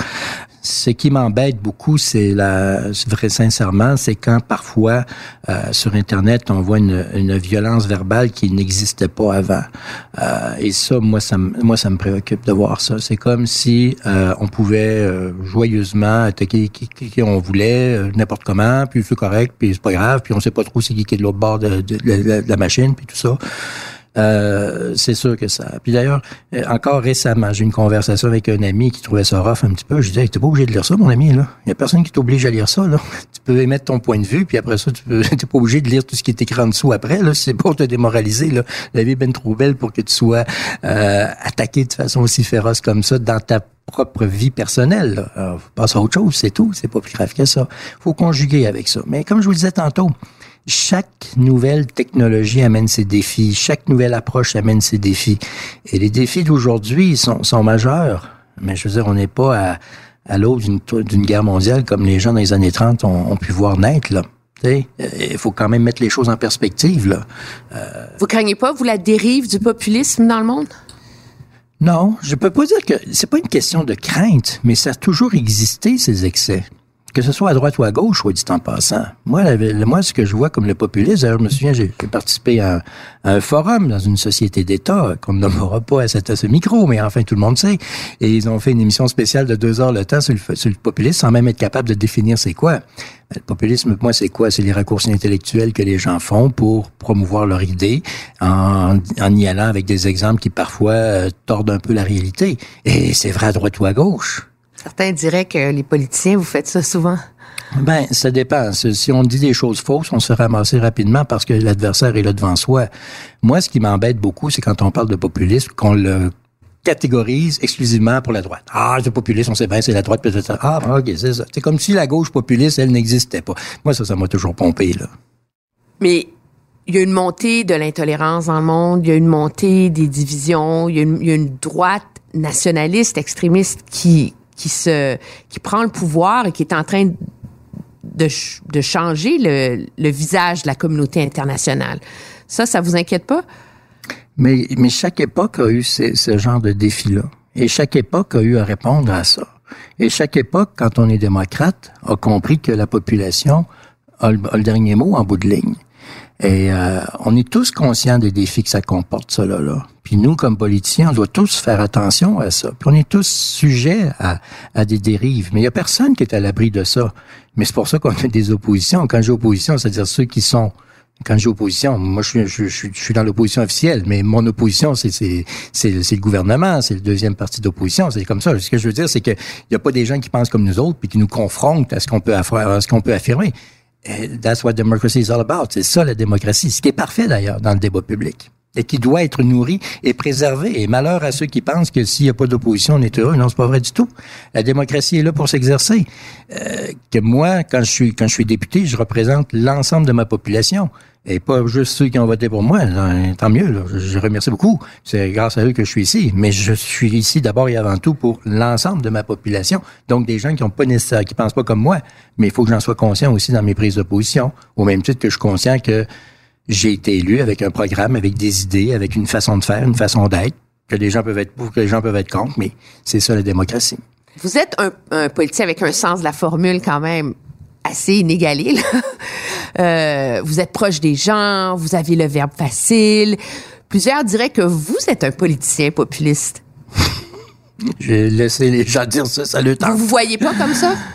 Ce qui m'embête beaucoup, c'est la, vrai sincèrement, c'est quand parfois, euh, sur Internet, on voit une, une violence verbale qui n'existait pas avant. Euh, et ça, moi, ça, moi, ça me préoccupe de voir ça. C'est comme si euh, on pouvait euh, joyeusement attaquer qui, qui, qui on voulait, euh, n'importe comment, puis c'est correct, puis c'est pas grave, puis on sait pas c'est qui est de l'autre bord de, la machine, puis tout ça. Euh, c'est sûr que ça. Puis d'ailleurs, euh, encore récemment, j'ai eu une conversation avec un ami qui trouvait ça rough un petit peu. Je disais, t'es pas obligé de lire ça, mon ami, là. Il y a personne qui t'oblige à lire ça, là. Tu peux émettre ton point de vue, puis après ça, tu peux, t'es pas obligé de lire tout ce qui est écrit en dessous après, là. C'est pour te démoraliser, là. La vie est bien trop belle pour que tu sois euh, attaqué de façon aussi féroce comme ça dans ta propre vie personnelle. Alors, passe à autre chose, c'est tout. C'est pas plus grave que ça. Faut conjuguer avec ça. Mais comme je vous le disais tantôt, chaque nouvelle technologie amène ses défis, chaque nouvelle approche amène ses défis. Et les défis d'aujourd'hui sont, sont majeurs. Mais je veux dire, on n'est pas à, à l'aube d'une guerre mondiale comme les gens dans les années 30 ont, pu voir naître, là. Euh, il faut quand même mettre les choses en perspective. Là. Euh... Vous craignez pas, vous, la dérive du populisme dans le monde? Non, je peux pas dire que c'est pas une question de crainte, mais ça a toujours existé, ces excès que ce soit à droite ou à gauche, soit dit en passant. Moi, moi, ce que je vois comme le populisme, je me souviens, j'ai participé à, un forum dans une société d'État qu'on ne nommera pas à, ce micro, mais enfin, tout le monde sait. Et ils ont fait une émission spéciale de deux heures le temps sur le, sur le populisme sans même être capable de définir c'est quoi. Le populisme, moi, c'est quoi? C'est les raccourcis intellectuels que les gens font pour promouvoir leur idée en, en y allant avec des exemples qui parfois euh, tordent un peu la réalité. Et c'est vrai à droite ou à gauche. Certains diraient que les politiciens, vous faites ça souvent? Ben, ça dépend. Si on dit des choses fausses, on se fait ramasser rapidement parce que l'adversaire est là devant soi. Moi, ce qui m'embête beaucoup, c'est quand on parle de populisme, qu'on le catégorise exclusivement pour la droite. Ah, c'est populiste, on sait bien, c'est la droite, peut-être. Ah, ok, c'est ça. C'est comme si la gauche populiste, elle n'existait pas. Moi, ça, ça m'a toujours pompé, là. Mais il y a une montée de l'intolérance dans le monde, il y a une montée des divisions, il y a une, il y a une droite nationaliste, extrémiste qui qui se qui prend le pouvoir et qui est en train de, de changer le, le visage de la communauté internationale. Ça, ça vous inquiète pas? Mais, mais chaque époque a eu ce, genre de défi-là. Et chaque époque a eu à répondre à ça. Et chaque époque, quand on est démocrate, a compris que la population a le dernier mot en bout de ligne. Et euh, on est tous conscients des défis que ça comporte, ça là. Puis nous, comme politiciens, on doit tous faire attention à ça. Puis on est tous sujets à, à des dérives. Mais il y a personne qui est à l'abri de ça. Mais c'est pour ça qu'on a des oppositions. Quand j'ai opposition, c'est-à-dire ceux qui sont quand j'ai opposition, moi je je, je, je suis dans l'opposition officielle, mais mon opposition, c'est le gouvernement, c'est le deuxième parti d'opposition, c'est comme ça. Ce que je veux dire, c'est qu'il n'y a pas des gens qui pensent comme nous autres puis qui nous confrontent à ce qu'on peut affirmer. That's what democracy is all about. C'est ça la démocratie, ce qui est parfait d'ailleurs dans le débat public et qui doit être nourri et préservé. Et malheur à ceux qui pensent que s'il n'y a pas d'opposition, on est heureux. Non, c'est pas vrai du tout. La démocratie est là pour s'exercer. Euh, que moi, quand je suis quand je suis député, je représente l'ensemble de ma population et pas juste ceux qui ont voté pour moi. Tant mieux. Là. Je, remercie beaucoup. C'est grâce à eux que je suis ici. Mais je suis ici d'abord et avant tout pour l'ensemble de ma population. Donc des gens qui ont pas nécessairement, qui pensent pas comme moi. Mais il faut que j'en sois conscient aussi dans mes prises de position. Au même titre que je suis conscient que j'ai été élu avec un programme, avec des idées, avec une façon de faire, une façon d'être, que les gens peuvent être pour, que les gens peuvent être contre, mais c'est ça la démocratie. Vous êtes un, un, politicien avec un sens de la formule quand même assez inégalé. Là. Euh, vous êtes proche des gens, vous avez le verbe facile. Plusieurs diraient que vous êtes un politicien populiste. J'ai laissé les gens dire ça, ça le temps. Vous vous voyez pas comme ça?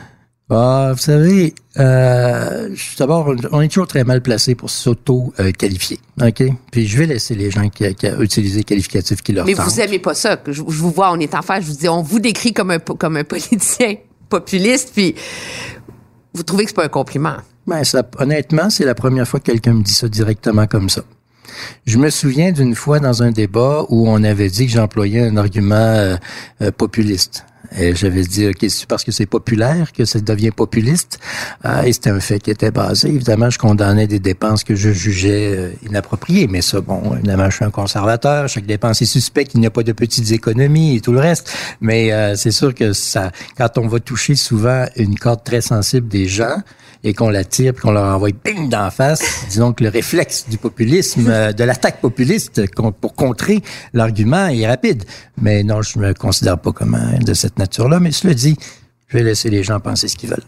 Ah, vous savez, euh, d'abord, on est toujours très mal placé pour s'auto-qualifier, ok? Puis je vais laisser les gens qui, qui utilisent les qualificatifs qui leur Mais tentent. vous aimez pas ça. Je, je, vous vois, on est en face, je vous dis, on vous décrit comme un comme un politicien populiste, puis vous trouvez que c'est pas un compliment? Ben, honnêtement, c'est la première fois que quelqu'un me dit ça directement comme ça. Je me souviens d'une fois dans un débat où on avait dit que j'employais un argument euh, euh, populiste. Et j'avais dit, OK, c'est parce que c'est populaire que ça devient populiste. Euh, et c'était un fait qui était basé. Évidemment, je condamnais des dépenses que je jugeais euh, inappropriées. Mais ça, bon, évidemment, je suis un conservateur. Chaque dépense est suspecte. Il n'y a pas de petites économies et tout le reste. Mais euh, c'est sûr que ça, quand on va toucher souvent une corde très sensible des gens, et qu'on la tire puis qu'on leur envoie bing d'en face, disons que le réflexe du populisme, euh, de l'attaque populiste pour contrer l'argument est rapide. Mais non, je me considère pas comme un de cette nature-là, mais cela dit, je vais laisser les gens penser ce qu'ils veulent.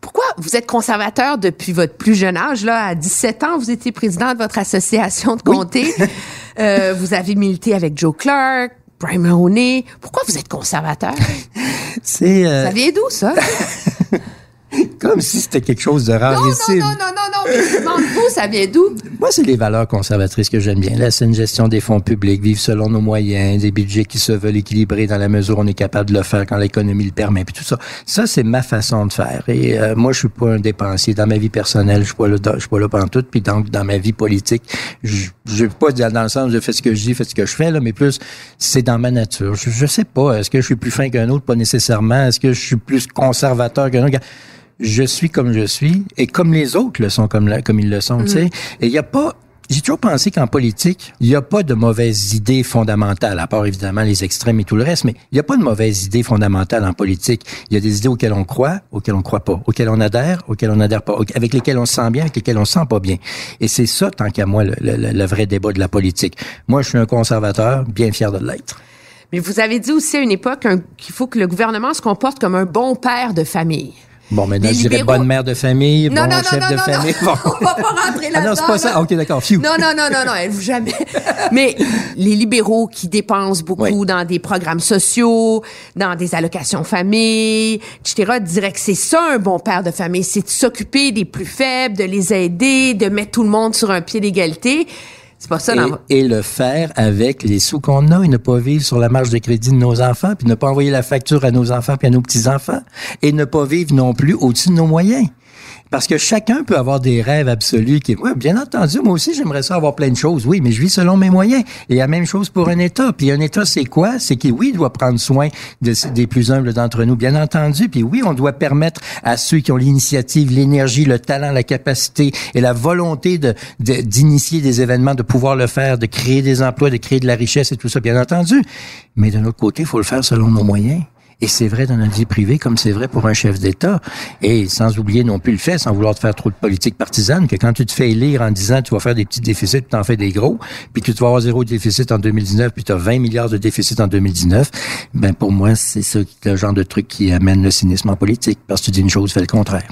Pourquoi vous êtes conservateur depuis votre plus jeune âge? Là, à 17 ans, vous étiez président de votre association de comté. Oui. euh, vous avez milité avec Joe Clark, Brian Mahoney. Pourquoi vous êtes conservateur? C'est euh... Ça vient d'où, ça? Comme si c'était quelque chose de rarissime. Non, non, non, non, non, mais je demande vous, ça vient d'où? Moi, c'est les valeurs conservatrices que j'aime bien. La saine gestion des fonds publics, vivre selon nos moyens, des budgets qui se veulent équilibrés dans la mesure où on est capable de le faire quand l'économie le permet, puis tout ça. Ça, c'est ma façon de faire. Et euh, moi, je suis pas un dépensier. Dans ma vie personnelle, je suis pas là, je suis pas là pendant tout. Puis donc, dans ma vie politique, je, veux pas dire dans le sens de fais ce que je dis, fais ce que je fais, là, mais plus, c'est dans ma nature. Je, je sais pas. Est-ce que je suis plus fin qu'un autre? Pas nécessairement. Est-ce que je suis plus conservateur qu'un autre? Je suis comme je suis et comme les autres le sont comme comme ils le sont, mm. tu sais. Et il y a pas j'ai toujours pensé qu'en politique, il n'y a pas de mauvaises idées fondamentales, à part évidemment les extrêmes et tout le reste, mais il n'y a pas de mauvaises idées fondamentales en politique. Il y a des idées auxquelles on croit, auxquelles on croit pas, auxquelles on adhère, auxquelles on n'adhère pas, avec lesquelles on se sent bien, avec lesquelles on se sent pas bien. Et c'est ça, tant qu'à moi, le, le, le, vrai débat de la politique. Moi, je suis un conservateur, bien fier de l'être. Mais vous avez dit aussi à une époque qu'il faut que le gouvernement se comporte comme un bon père de famille. Bon, maintenant, je dirais bonne mère de famille, non, bon non, chef non, de famille. Non, bon. on va pas rentrer là-dedans. Ah non, c'est pas ça. OK, d'accord. Non, non, non, non, non, elle, jamais. Mais les libéraux qui dépensent beaucoup oui. dans des programmes sociaux, dans des allocations famille, etc., diraient que c'est ça un bon père de famille, c'est de s'occuper des plus faibles, de les aider, de mettre tout le monde sur un pied d'égalité. C'est pas ça. Et, dans... et, le faire avec les sous qu'on a et ne pas vivre sur la marge de crédit de nos enfants, puis ne pas envoyer la facture à nos enfants puis à nos petits-enfants, et ne pas vivre non plus au-dessus de nos moyens. Parce que chacun peut avoir des rêves absolus qui, ouais, bien entendu, moi aussi, j'aimerais ça avoir plein de choses. Oui, mais je vis selon mes moyens. Et la même chose pour un État. Puis un État, c'est quoi? C'est qu'il, oui, doit prendre soin de, des plus humbles d'entre nous, bien entendu. Puis oui, on doit permettre à ceux qui ont l'initiative, l'énergie, le talent, la capacité et la volonté de, d'initier des événements, de pouvoir le faire, de créer des emplois, de créer de la richesse et tout ça, bien entendu. Mais d'un autre côté, il faut le faire selon nos moyens. Et c'est vrai dans notre vie privée comme c'est vrai pour un chef d'État. Et sans oublier non plus le fait, sans vouloir te faire trop de politique partisane, que quand tu te fais élire en disant tu vas faire des petits déficits, tu en fais des gros, puis que tu vas avoir zéro déficit en 2019, puis tu as 20 milliards de déficit en 2019, ben pour moi, c'est ça le genre de truc qui amène le cynisme en politique. Parce que tu dis une chose, fais le contraire.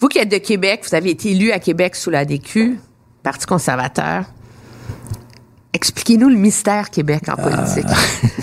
Vous qui êtes de Québec, vous avez été élu à Québec sous la DQ, Parti conservateur. Expliquez-nous le mystère Québec en politique.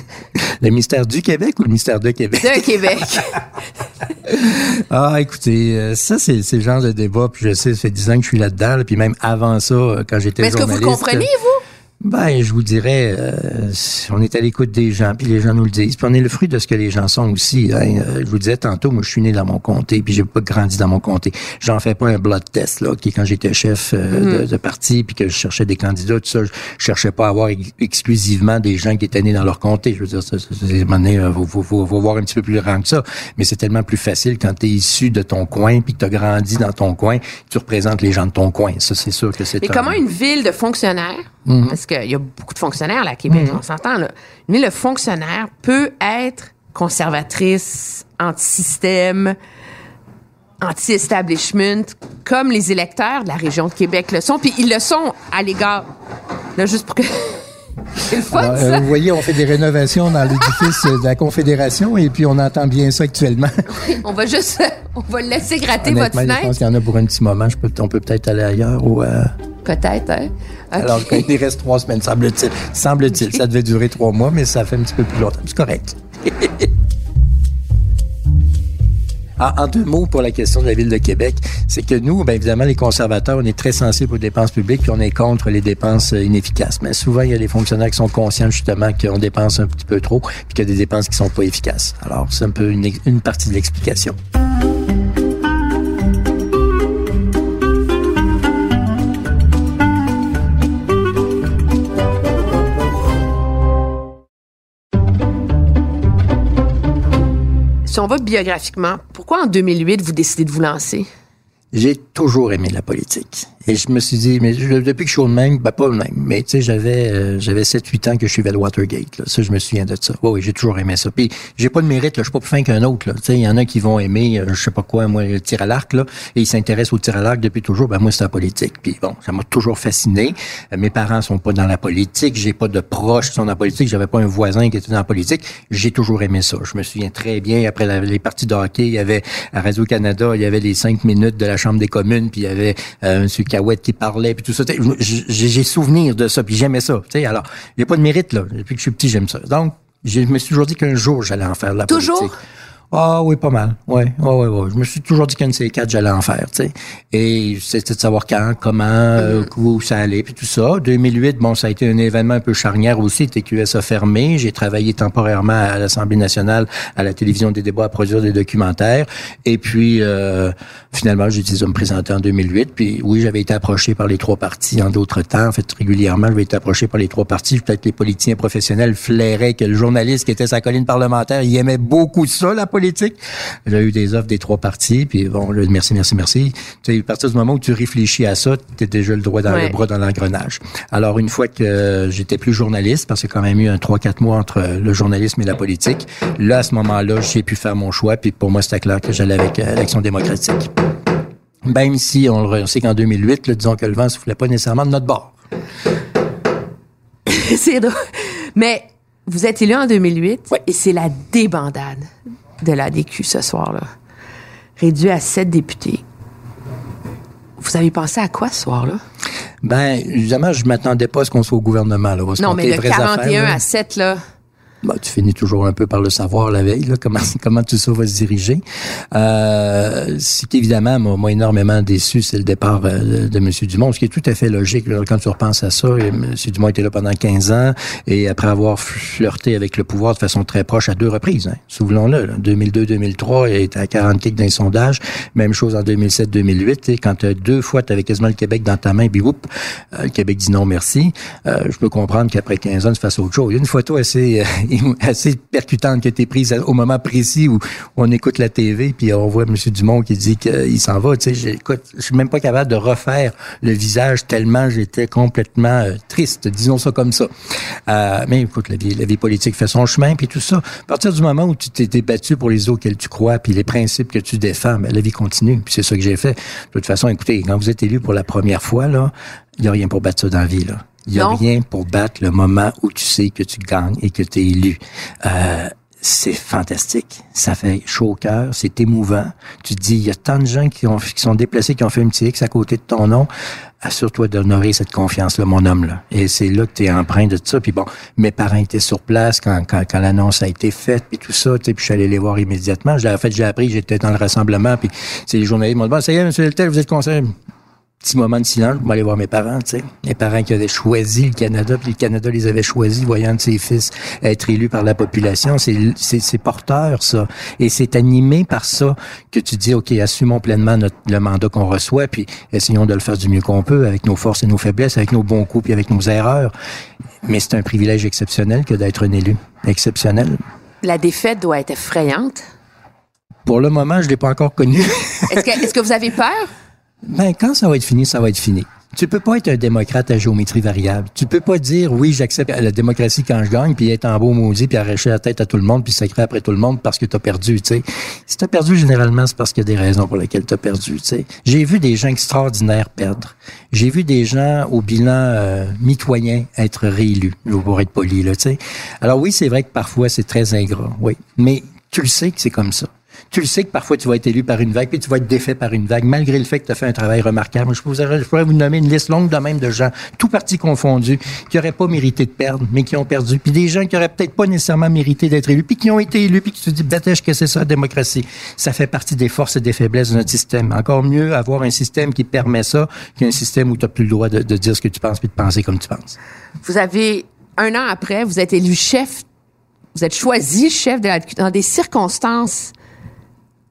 le mystère du Québec ou le mystère de Québec? De Québec. ah, écoutez, euh, ça, c'est le genre de débat, puis je sais, ça fait dix ans que je suis là-dedans, puis même avant ça, euh, quand j'étais journaliste... Mais est-ce que vous comprenez, vous? Ben, je vous dirais, euh, on est à l'écoute des gens, puis les gens nous le disent. Puis on est le fruit de ce que les gens sont aussi. Hein. Euh, je vous disais tantôt, moi, je suis né dans mon comté, puis j'ai pas grandi dans mon comté. J'en fais pas un blood test, là, qui quand j'étais chef euh, de, mm. de, parti, puis que je cherchais des candidats, tout ça, je cherchais pas à avoir exclusivement des gens qui étaient nés dans leur comté. Je veux dire, ça, c'est faut, faut, faut, faut, voir un petit peu plus grand que ça. Mais c'est tellement plus facile quand tu es issu de ton coin, puis que tu as grandi dans ton coin, tu représentes les gens de ton coin. Ça, c'est sûr que c'est... Mais comment une ville de fonctionnaires Mhm. Parce qu'il y a beaucoup de fonctionnaires là, à Québec, mhm. on s'entend. Là. Mais le fonctionnaire peut être conservatrice, anti-système, anti-establishment, comme les électeurs de la région de Québec le sont. Puis ils le sont à l'égard. Là, juste pour que. C'est ça. Euh, vous voyez, on fait des rénovations dans l'édifice de la Confédération et puis on entend bien ça actuellement. on va juste, on va laisser gratter votre fenêtre. Je pense qu'il y en a pour un petit moment. Je peux, on peut peut-être aller ailleurs ou. Euh, Peut-être, hein? Alors qu'il reste trois semaines, semble-t-il. Semble-t-il. Ça devait durer trois mois, mais ça fait un petit peu plus longtemps. C'est correct. Ah, en deux mots pour la question de la Ville de Québec, c'est que nous, bien évidemment, les conservateurs, on est très sensibles aux dépenses publiques, puis on est contre les dépenses euh, inefficaces. Mais souvent, il y a des fonctionnaires qui sont conscients justement qu'on dépense un petit peu trop, puis qu'il y a des dépenses qui sont pas efficaces. Alors, c'est un peu une, une partie de l'explication. On va biographiquement, pourquoi en 2008 vous décidez de vous lancer? J'ai toujours aimé la politique. Et je me suis dit, mais depuis que je suis au même, ben pas le même, mais tu sais, j'avais euh, j'avais 7-8 ans que je suivais le Watergate. Là. Ça, je me souviens de ça. oui, j'ai toujours aimé ça. Puis j'ai pas de mérite, là, je suis pas plus fin qu'un autre. Tu sais, il y en a qui vont aimer, euh, je sais pas quoi, moi, le tir à l'arc, là, et ils s'intéressent au tir à l'arc depuis toujours. Ben moi, c'est la politique. Puis bon, ça m'a toujours fasciné. Euh, mes parents sont pas dans la politique, j'ai pas de proches qui sont dans la politique, j'avais pas un voisin qui était dans la politique. J'ai toujours aimé ça. Je me souviens très bien, après les parties de hockey, il y avait à Radio-Canada, il y avait les cinq minutes de la Chambre des communes, puis il y avait euh. Cahouette qui parlait, puis tout ça. J'ai souvenir de ça, puis j'aimais ça. sais Alors, il n'y a pas de mérite, là. Depuis que je suis petit, j'aime ça. Donc, je me suis toujours dit qu'un jour, j'allais en faire de la toujours? politique. Toujours? Ah oui, pas mal. Oui, ouais, ouais, Je me suis toujours dit qu'un de ces quatre, j'allais en faire, tu sais. Et c'était de savoir quand, comment, euh, où ça allait, puis tout ça. 2008, bon, ça a été un événement un peu charnière aussi. TQS a fermé. J'ai travaillé temporairement à l'Assemblée nationale, à la télévision des débats, à produire des documentaires. Et puis, euh, finalement, j'ai décidé de me présenter en 2008. Puis oui, j'avais été approché par les trois partis en d'autres temps. En fait, régulièrement, j'avais été approché par les trois partis. Peut-être les politiciens professionnels flairaient que le journaliste qui était sa colline parlementaire, il aimait beaucoup ça, la politique. J'ai eu des offres des trois partis, puis bon, là, merci, merci, merci. Tu sais, à partir du moment où tu réfléchis à ça, tu déjà le droit dans le bras dans l'engrenage. Alors, une fois que j'étais plus journaliste, parce qu'il y a quand même eu un 3-4 mois entre le journalisme et la politique, là, à ce moment-là, j'ai pu faire mon choix, puis pour moi, c'était clair que j'allais avec euh, l'Action démocratique. Même si on, sait qu'en 2008, là, disons que le vent ne soufflait pas nécessairement de notre bord. c'est drôle. Mais vous êtes élu en 2008 et c'est la débandade de l'ADQ ce soir-là. Réduit à sept députés. Vous avez pensé à quoi ce soir-là? Ben, évidemment, je m'attendais pas à ce qu'on soit au gouvernement. Là. Non, mais le 41 à 7, là. Bah, tu finis toujours un peu par le savoir la veille, là, comment, comment tout ça va se diriger. Euh, ce qui, évidemment, m'a énormément déçu, c'est le départ euh, de, M. Dumont, ce qui est tout à fait logique. quand tu repenses à ça, M. Dumont était là pendant 15 ans, et après avoir flirté avec le pouvoir de façon très proche à deux reprises, hein, souvenons-le, 2002-2003, il était à 40 kicks dans les sondages, même chose en 2007-2008, quand deux fois, tu avais quasiment le Québec dans ta main, puis whoop, euh, le Québec dit non merci. Euh, je peux comprendre qu'après 15 ans, tu fasses autre chose. Il y a une photo assez assez percutante qui a été prise au moment précis où, on écoute la TV, puis on voit M. Dumont qui dit qu'il s'en va. Tu sais, écoute, je suis même pas capable de refaire le visage tellement j'étais complètement euh, triste, disons ça comme ça. Euh, mais écoute, la vie, la vie politique fait son chemin, puis tout ça. À partir du moment où tu t'es débattu pour les auxquels tu crois, puis les principes que tu défends, ben, la vie continue. Puis c'est ça que j'ai fait. De toute façon, écoutez, quand vous êtes élu pour la première fois, là, il n'y a rien pour battre ça dans la vie, là. Il n'y a rien pour battre le moment où tu sais que tu gagnes et que tu es élu. Euh, c'est fantastique. Ça fait chaud au cœur, c'est émouvant. Tu te dis, il y a tant de gens qui, ont, qui sont déplacés, qui ont fait un petit X à côté de ton nom. Assure-toi d'honorer cette confiance-là, mon homme. là. Et c'est là que tu es empreint de tout ça. Puis bon, mes parents étaient sur place quand, quand, quand l'annonce a été faite, puis tout ça. Puis je suis allé les voir immédiatement. En fait, j'ai appris, j'étais dans le rassemblement, puis c'est les journalistes m'ont dit, bon, ça y est, monsieur Deltel, vous êtes conseiller petit moment de silence, vais aller voir mes parents, tu sais. Mes parents qui avaient choisi le Canada, puis le Canada les avait choisis, voyant de ses fils être élus par la population. C'est porteur, ça. Et c'est animé par ça que tu dis, OK, assumons pleinement notre, le mandat qu'on reçoit, puis essayons de le faire du mieux qu'on peut, avec nos forces et nos faiblesses, avec nos bons coups, puis avec nos erreurs. Mais c'est un privilège exceptionnel que d'être un élu. Exceptionnel. La défaite doit être effrayante. Pour le moment, je l'ai pas encore connue. Est-ce que, est que vous avez peur? Ben, quand ça va être fini, ça va être fini. Tu peux pas être un démocrate à géométrie variable. Tu peux pas dire oui, j'accepte la démocratie quand je gagne, puis être en beau maudit, puis arracher la tête à tout le monde, puis sacrer après tout le monde parce que tu as perdu. Tu sais, si t'as perdu généralement, c'est parce qu'il y a des raisons pour lesquelles tu as perdu. Tu sais, j'ai vu des gens extraordinaires perdre. J'ai vu des gens au bilan euh, mitoyen être réélus. Pour être poli là. Tu sais, alors oui, c'est vrai que parfois c'est très ingrat. Oui, mais tu le sais que c'est comme ça tu le sais que parfois tu vas être élu par une vague, puis tu vas être défait par une vague, malgré le fait que tu as fait un travail remarquable. Je pourrais, je pourrais vous nommer une liste longue de même de gens, tout partis confondus, qui n'auraient pas mérité de perdre, mais qui ont perdu. Puis des gens qui auraient peut-être pas nécessairement mérité d'être élus, puis qui ont été élus, puis qui se disent, bêtèche que c'est ça, la démocratie. Ça fait partie des forces et des faiblesses de notre système. Encore mieux avoir un système qui permet ça qu'un système où tu n'as plus le droit de, dire ce que tu penses, puis de penser comme tu penses. Vous avez, un an après, vous êtes élu chef vous êtes choisi chef dans des circonstances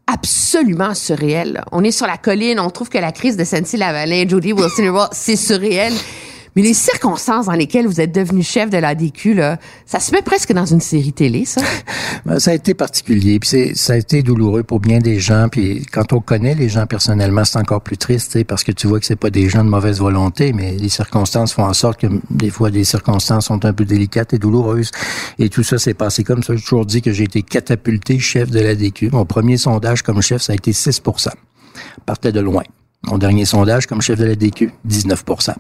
absolument surréel. On est sur la colline, on trouve que la crise de Saint-Lavalin, Jody Wilson, c'est surréel. Mais les circonstances dans lesquelles vous êtes devenu chef de l'ADQ, là, ça se met presque dans une série télé, ça. Ben, ça a été particulier, puis ça a été douloureux pour bien des gens. Puis quand on connaît les gens personnellement, c'est encore plus triste, parce que tu vois que c'est pas des gens de mauvaise volonté, mais les circonstances font en sorte que des fois des circonstances sont un peu délicates et douloureuses. Et tout ça s'est passé comme ça. J'ai toujours dit que j'ai été catapulté chef de l'ADQ. Mon premier sondage comme chef, ça a été 6 Partait de loin. Mon dernier sondage comme chef de la DQ, 19%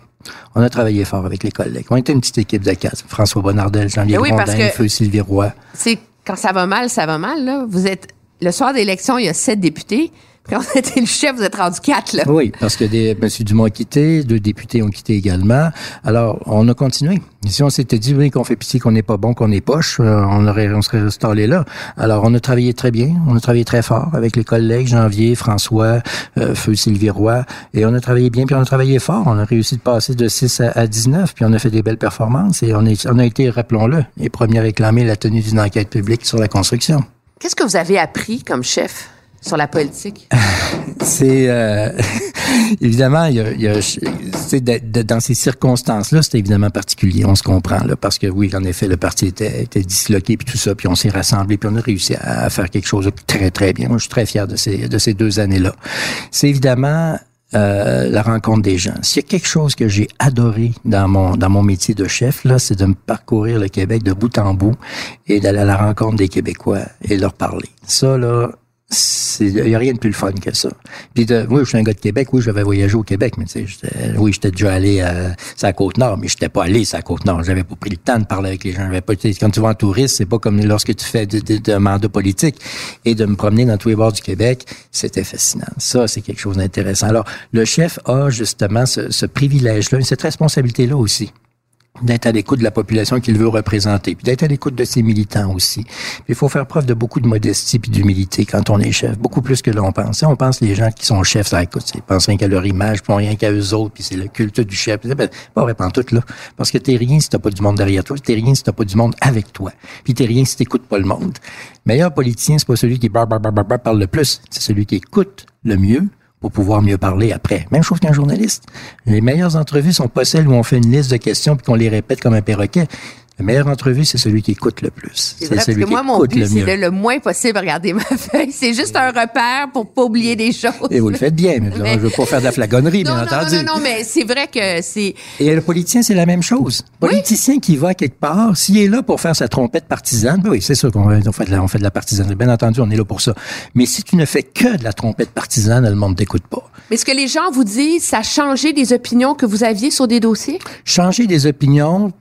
On a travaillé fort avec les collègues. On était une petite équipe de quatre. François Bonnardel, Jean-Louis eh oui, Feu Sylvie Roy. C'est quand ça va mal, ça va mal. Là. Vous êtes le soir d'élection, il y a sept députés. Quand vous êtes le chef, vous êtes rendu quatre, là. Oui, parce que des, M. Dumont a quitté, deux députés ont quitté également. Alors, on a continué. Si on s'était dit, oui, qu'on fait pitié, qu'on n'est pas bon, qu'on est poche, euh, on aurait, on serait installé là. Alors, on a travaillé très bien. On a travaillé très fort avec les collègues, Janvier, François, euh, Feu Sylvie Roy. Et on a travaillé bien, puis on a travaillé fort. On a réussi de passer de 6 à, 19, puis on a fait des belles performances. Et on, est, on a été, rappelons-le, les premiers à réclamer la tenue d'une enquête publique sur la construction. Qu'est-ce que vous avez appris comme chef? Sur la politique? c'est euh, évidemment, il y a, il y a dans ces circonstances-là, c'est évidemment particulier. On se comprend là, parce que oui, en effet, le parti était, était disloqué puis tout ça, puis on s'est rassemblé, puis on a réussi à, faire quelque chose de très très bien. Je suis très fier de ces de ces deux années-là. C'est évidemment euh, la rencontre des gens. S'il y a quelque chose que j'ai adoré dans mon dans mon métier de chef là, c'est de me parcourir le Québec de bout en bout et d'aller à la rencontre des Québécois et leur parler. Ça là, il n'y a rien de plus le fun que ça. Puis de, oui, je suis un gars de Québec, oui, j'avais voyagé au Québec, mais oui, j'étais déjà allé à, la Côte-Nord, mais j'étais pas allé à Côte-Nord. J'avais pas pris le temps de parler avec les gens. J'avais pas, quand tu vas en touriste, c'est pas comme lorsque tu fais de, de, de politique. Et de me promener dans tous les bords du Québec, c'était fascinant. Ça, c'est quelque chose d'intéressant. Alors, le chef a justement ce, ce privilège-là, cette responsabilité-là aussi d'être à l'écoute de la population qu'il veut représenter, puis d'être à l'écoute de ses militants aussi. Puis il faut faire preuve de beaucoup de modestie puis d'humilité quand on est chef, beaucoup plus que l'on pense. On pense les gens qui sont chefs, ça écoute, ils pensent rien qu'à leur image, puis rien qu'à eux autres, puis c'est le culte du chef. Ben, pas vrai, tout là, parce que t'es rien si t'as pas du monde derrière toi, t'es rien si t'as pas du monde avec toi, puis t'es rien si t'écoutes pas le monde. Meilleur politicien, c'est pas celui qui parle le plus, c'est celui qui écoute le mieux, pour pouvoir mieux parler après. Même chose qu'un journaliste. Les meilleures entrevues sont pas celles où on fait une liste de questions puis qu'on les répète comme un perroquet. La meilleure entrevue, c'est celui qui écoute le plus. C'est vrai, parce celui que moi, qui mon écoute but, le c'est de le moins possible regarder ma feuille. C'est juste un repère pour pas oublier des choses. Et vous le faites bien, mais, Mais- je veux pas faire de la flagonnerie, non, bien non, non, entendu. non, non, mais c'est vrai que c'est... Et le politicien, c'est la même chose. Le politicien qui va quelque part, s'il est là pour faire sa trompette partisane, ben oui, c'est sûr qu'on on fait, de la, on fait de la partisanerie. Bien entendu, on est là pour ça. Mais si tu ne fais que de la trompette partisane, le monde t'écoute pas. Mais ce que les gens vous disent, ça a changé des opinions que vous aviez sur des dossiers? Changer des opinions,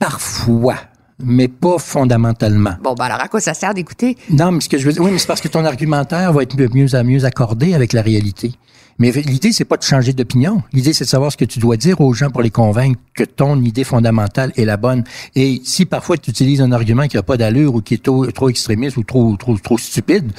parfois, mais pas fondamentalement. Bon, ben alors à quoi ça sert d'écouter? Non, mais ce que je veux dire, oui, mais c'est parce que ton argumentaire va être mieux, mieux à mieux accordé avec la réalité. Mais l'idée, c'est pas de changer d'opinion. L'idée, c'est de savoir ce que tu dois dire aux gens pour les convaincre que ton idée fondamentale est la bonne. Et si parfois tu utilises un argument qui a pas d'allure ou qui est trop, trop extrémiste ou trop, trop, trop stupide,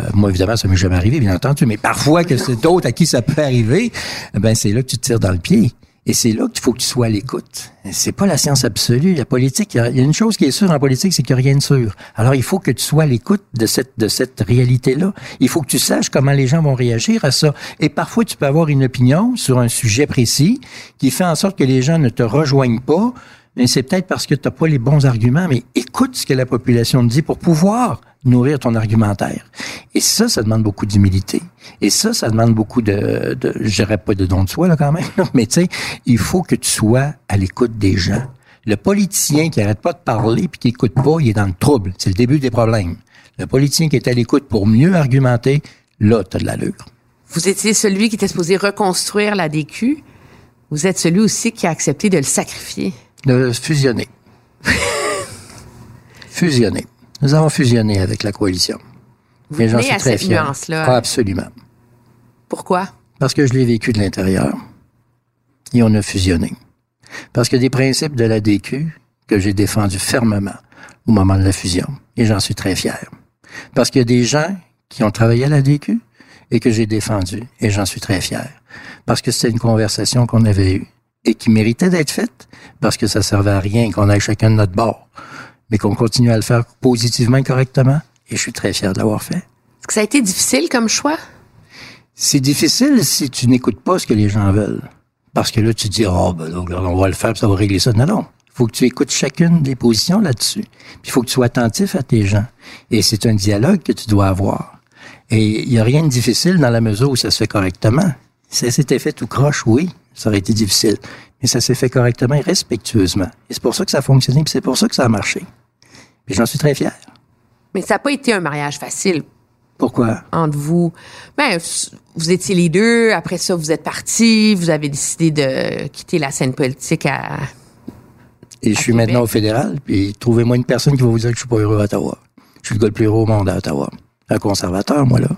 euh, moi, évidemment, ça m'est jamais arrivé, bien entendu, mais parfois que c'est d'autres à qui ça peut arriver, eh ben, c'est là que tu te tires dans le pied. Et c'est là qu'il faut que tu sois à l'écoute. C'est pas la science absolue. La politique, il y a- une chose qui est sûre en politique, c'est qu'il n'y a rien de sûr. Alors, il faut que tu sois à l'écoute de cette, de cette réalité-là. Il faut que tu saches comment les gens vont réagir à ça. Et parfois, tu peux avoir une opinion sur un sujet précis qui fait en sorte que les gens ne te rejoignent pas. Mais c'est peut-être parce que tu n'as pas les bons arguments, mais écoute ce que la population te dit pour pouvoir nourrir ton argumentaire. Et ça, ça demande beaucoup d'humilité. Et ça, ça demande beaucoup de, de je dirais pas de don de soi, là, quand même, mais tu sais, il faut que tu sois à l'écoute des gens. Le politicien qui arrête pas de parler puis qui écoute pas, il est dans le trouble. C'est le début des problèmes. Le politicien qui est à l'écoute pour mieux argumenter, là, t'as de l'allure. Vous étiez celui qui était supposé reconstruire la DQ. Vous êtes celui aussi qui a accepté de le sacrifier. De fusionner. fusionner. Nous avons fusionné avec la coalition. Vous Et j'en suis à très cette fier. Ah, absolument. Pourquoi? Parce que je l'ai vécu de l'intérieur. Et on a fusionné. Parce que des principes de la DQ que j'ai défendus fermement au moment de la fusion. Et j'en suis très fier. Parce qu'il y a des gens qui ont travaillé à la DQ et que j'ai défendu. Et j'en suis très fier. Parce que c'était une conversation qu'on avait eue et qui méritait d'être faite parce que ça servait à rien qu'on aille chacun de notre bord. Mais qu'on continue à le faire positivement et correctement. Et je suis très fier de l'avoir fait. Est-ce que ça a été difficile comme choix? C'est difficile si tu n'écoutes pas ce que les gens veulent. Parce que là, tu te dis, oh, ben, regarde, on va le faire, puis ça va régler ça. Non, non. Il faut que tu écoutes chacune des positions là-dessus. Puis il faut que tu sois attentif à tes gens. Et c'est un dialogue que tu dois avoir. Et il n'y a rien de difficile dans la mesure où ça se fait correctement. Ça s'était fait tout croche, oui, ça aurait été difficile. Mais ça s'est fait correctement et respectueusement. Et c'est pour ça que ça a fonctionné, puis c'est pour ça que ça a marché. Puis j'en suis très fier. Mais ça n'a pas été un mariage facile Pourquoi? entre vous. Ben, vous étiez les deux. Après ça, vous êtes partis. Vous avez décidé de quitter la scène politique à... Et je suis Québec. maintenant au fédéral, puis trouvez-moi une personne qui va vous dire que je suis pas heureux à Ottawa. Je suis le gars le plus heureux au monde à Ottawa. Un conservateur, moi, là.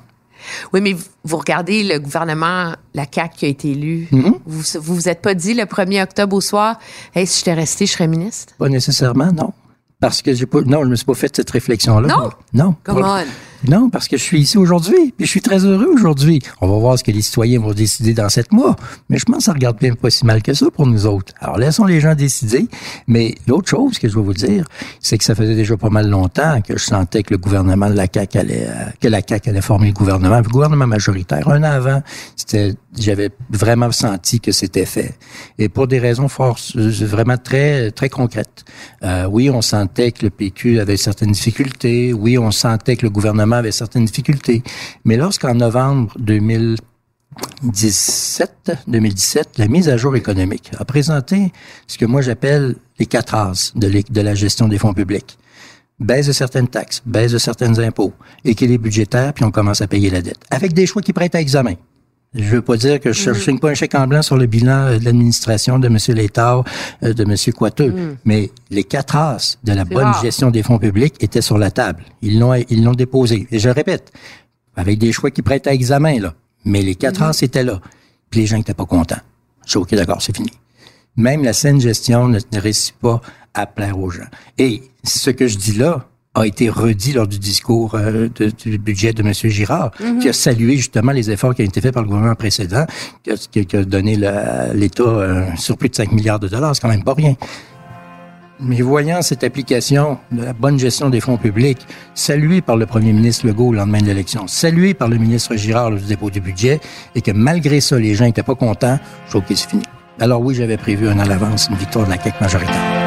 Oui, mais vous regardez le gouvernement, la CAQ qui a été élue. Mhm. Vous vous vous êtes pas dit le 1er octobre au soir, hey, si j'étais resté, je serais ministre? Pas nécessairement, non. Parce que j'ai pas, non, je me suis pas fait cette réflexion-là. Non? Non. Come on. Non, parce que je suis ici aujourd'hui, puis je suis très heureux aujourd'hui. On va voir ce que les citoyens vont décider dans sept mois, mais je pense que ça regarde bien pas si mal que ça pour nous autres. Alors laissons les gens décider. Mais l'autre chose que je vais vous dire, c'est que ça faisait déjà pas mal longtemps que je sentais que le gouvernement de la CAQ allait, euh, que la CAQ allait former le gouvernement, le gouvernement majoritaire. Un an avant, c'était, j'avais vraiment senti que c'était fait. Et pour des raisons fort, euh, vraiment très, très concrètes. Euh, oui, on sentait que le PQ avait certaines difficultés. Oui, on sentait que le gouvernement avait certaines difficultés. Mais lorsqu'en novembre 2017, 2017, la mise à jour économique a présenté ce que moi j'appelle les quatre as de la gestion des fonds publics. Baisse de certaines taxes, baisse de certains impôts, équilibre budgétaire, puis on commence à payer la dette. Avec des choix qui prêtent à examen. Je veux pas dire que je ne signe pas un chèque en blanc sur le bilan euh, de l'administration de M. Létard, euh, de M. Coiteux, mais les quatre as de la bonne rare. gestion des fonds publics étaient sur la table. Ils l'ont ils l'ont déposé. Et je répète, avec des choix qui prêtent à examen, là. Mais les quatre as étaient là. Puis les gens n'étaient pas contents. Je suis OK, d'accord, c'est fini. Même la saine gestion ne, ne réussit pas à plaire aux gens. Et ce que je dis là a été redit lors du discours euh, de- du budget de M. Girard, qui a salué justement les efforts qui ont été faits par le gouvernement précédent, qui a, qui donné l'État euh, sur plus de 5 milliards de dollars. C'est quand même pas rien. Mais voyant cette application de la bonne gestion des fonds publics, saluée par le premier ministre Legault le lendemain de l'élection, saluée par le ministre Girard lors du dépôt du budget, et que malgré ça, les gens n'étaient pas contents, je trouve que c'est fini. Alors oui, j'avais prévu un à l'avance, une victoire de la CAQ majoritaire.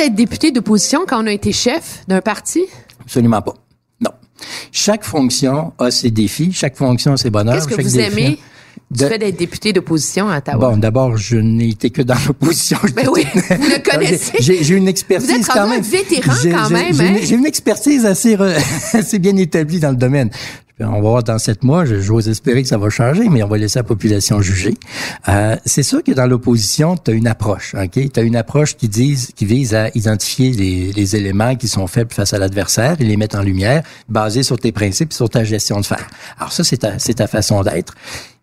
Être député d'opposition quand on a été chef d'un parti? Absolument pas. Non. Chaque fonction a ses défis, chaque fonction a ses bonheurs. Qu'est-ce que vous défi- aimez du De- fait d'être député d'opposition à Ottawa? Bon, d'abord, je n'ai été que dans l'opposition. Ben oui, vous le connaissez. J'ai une expertise Vous êtes quand même. un vétéran quand même, J'ai hein? une, j'ai une expertise assez, re- assez bien établie dans le domaine. On va voir dans sept mois, j'ose espérer que ça va changer, mais on va laisser la population juger. Euh, c'est sûr que dans l'opposition, tu as une approche, ok? Tu as une approche qui dise, qui vise à identifier les, les éléments qui sont faibles face à l'adversaire et les mettre en lumière, basés sur tes principes, sur ta gestion de faire. Alors ça, c'est ta, c'est ta façon d'être.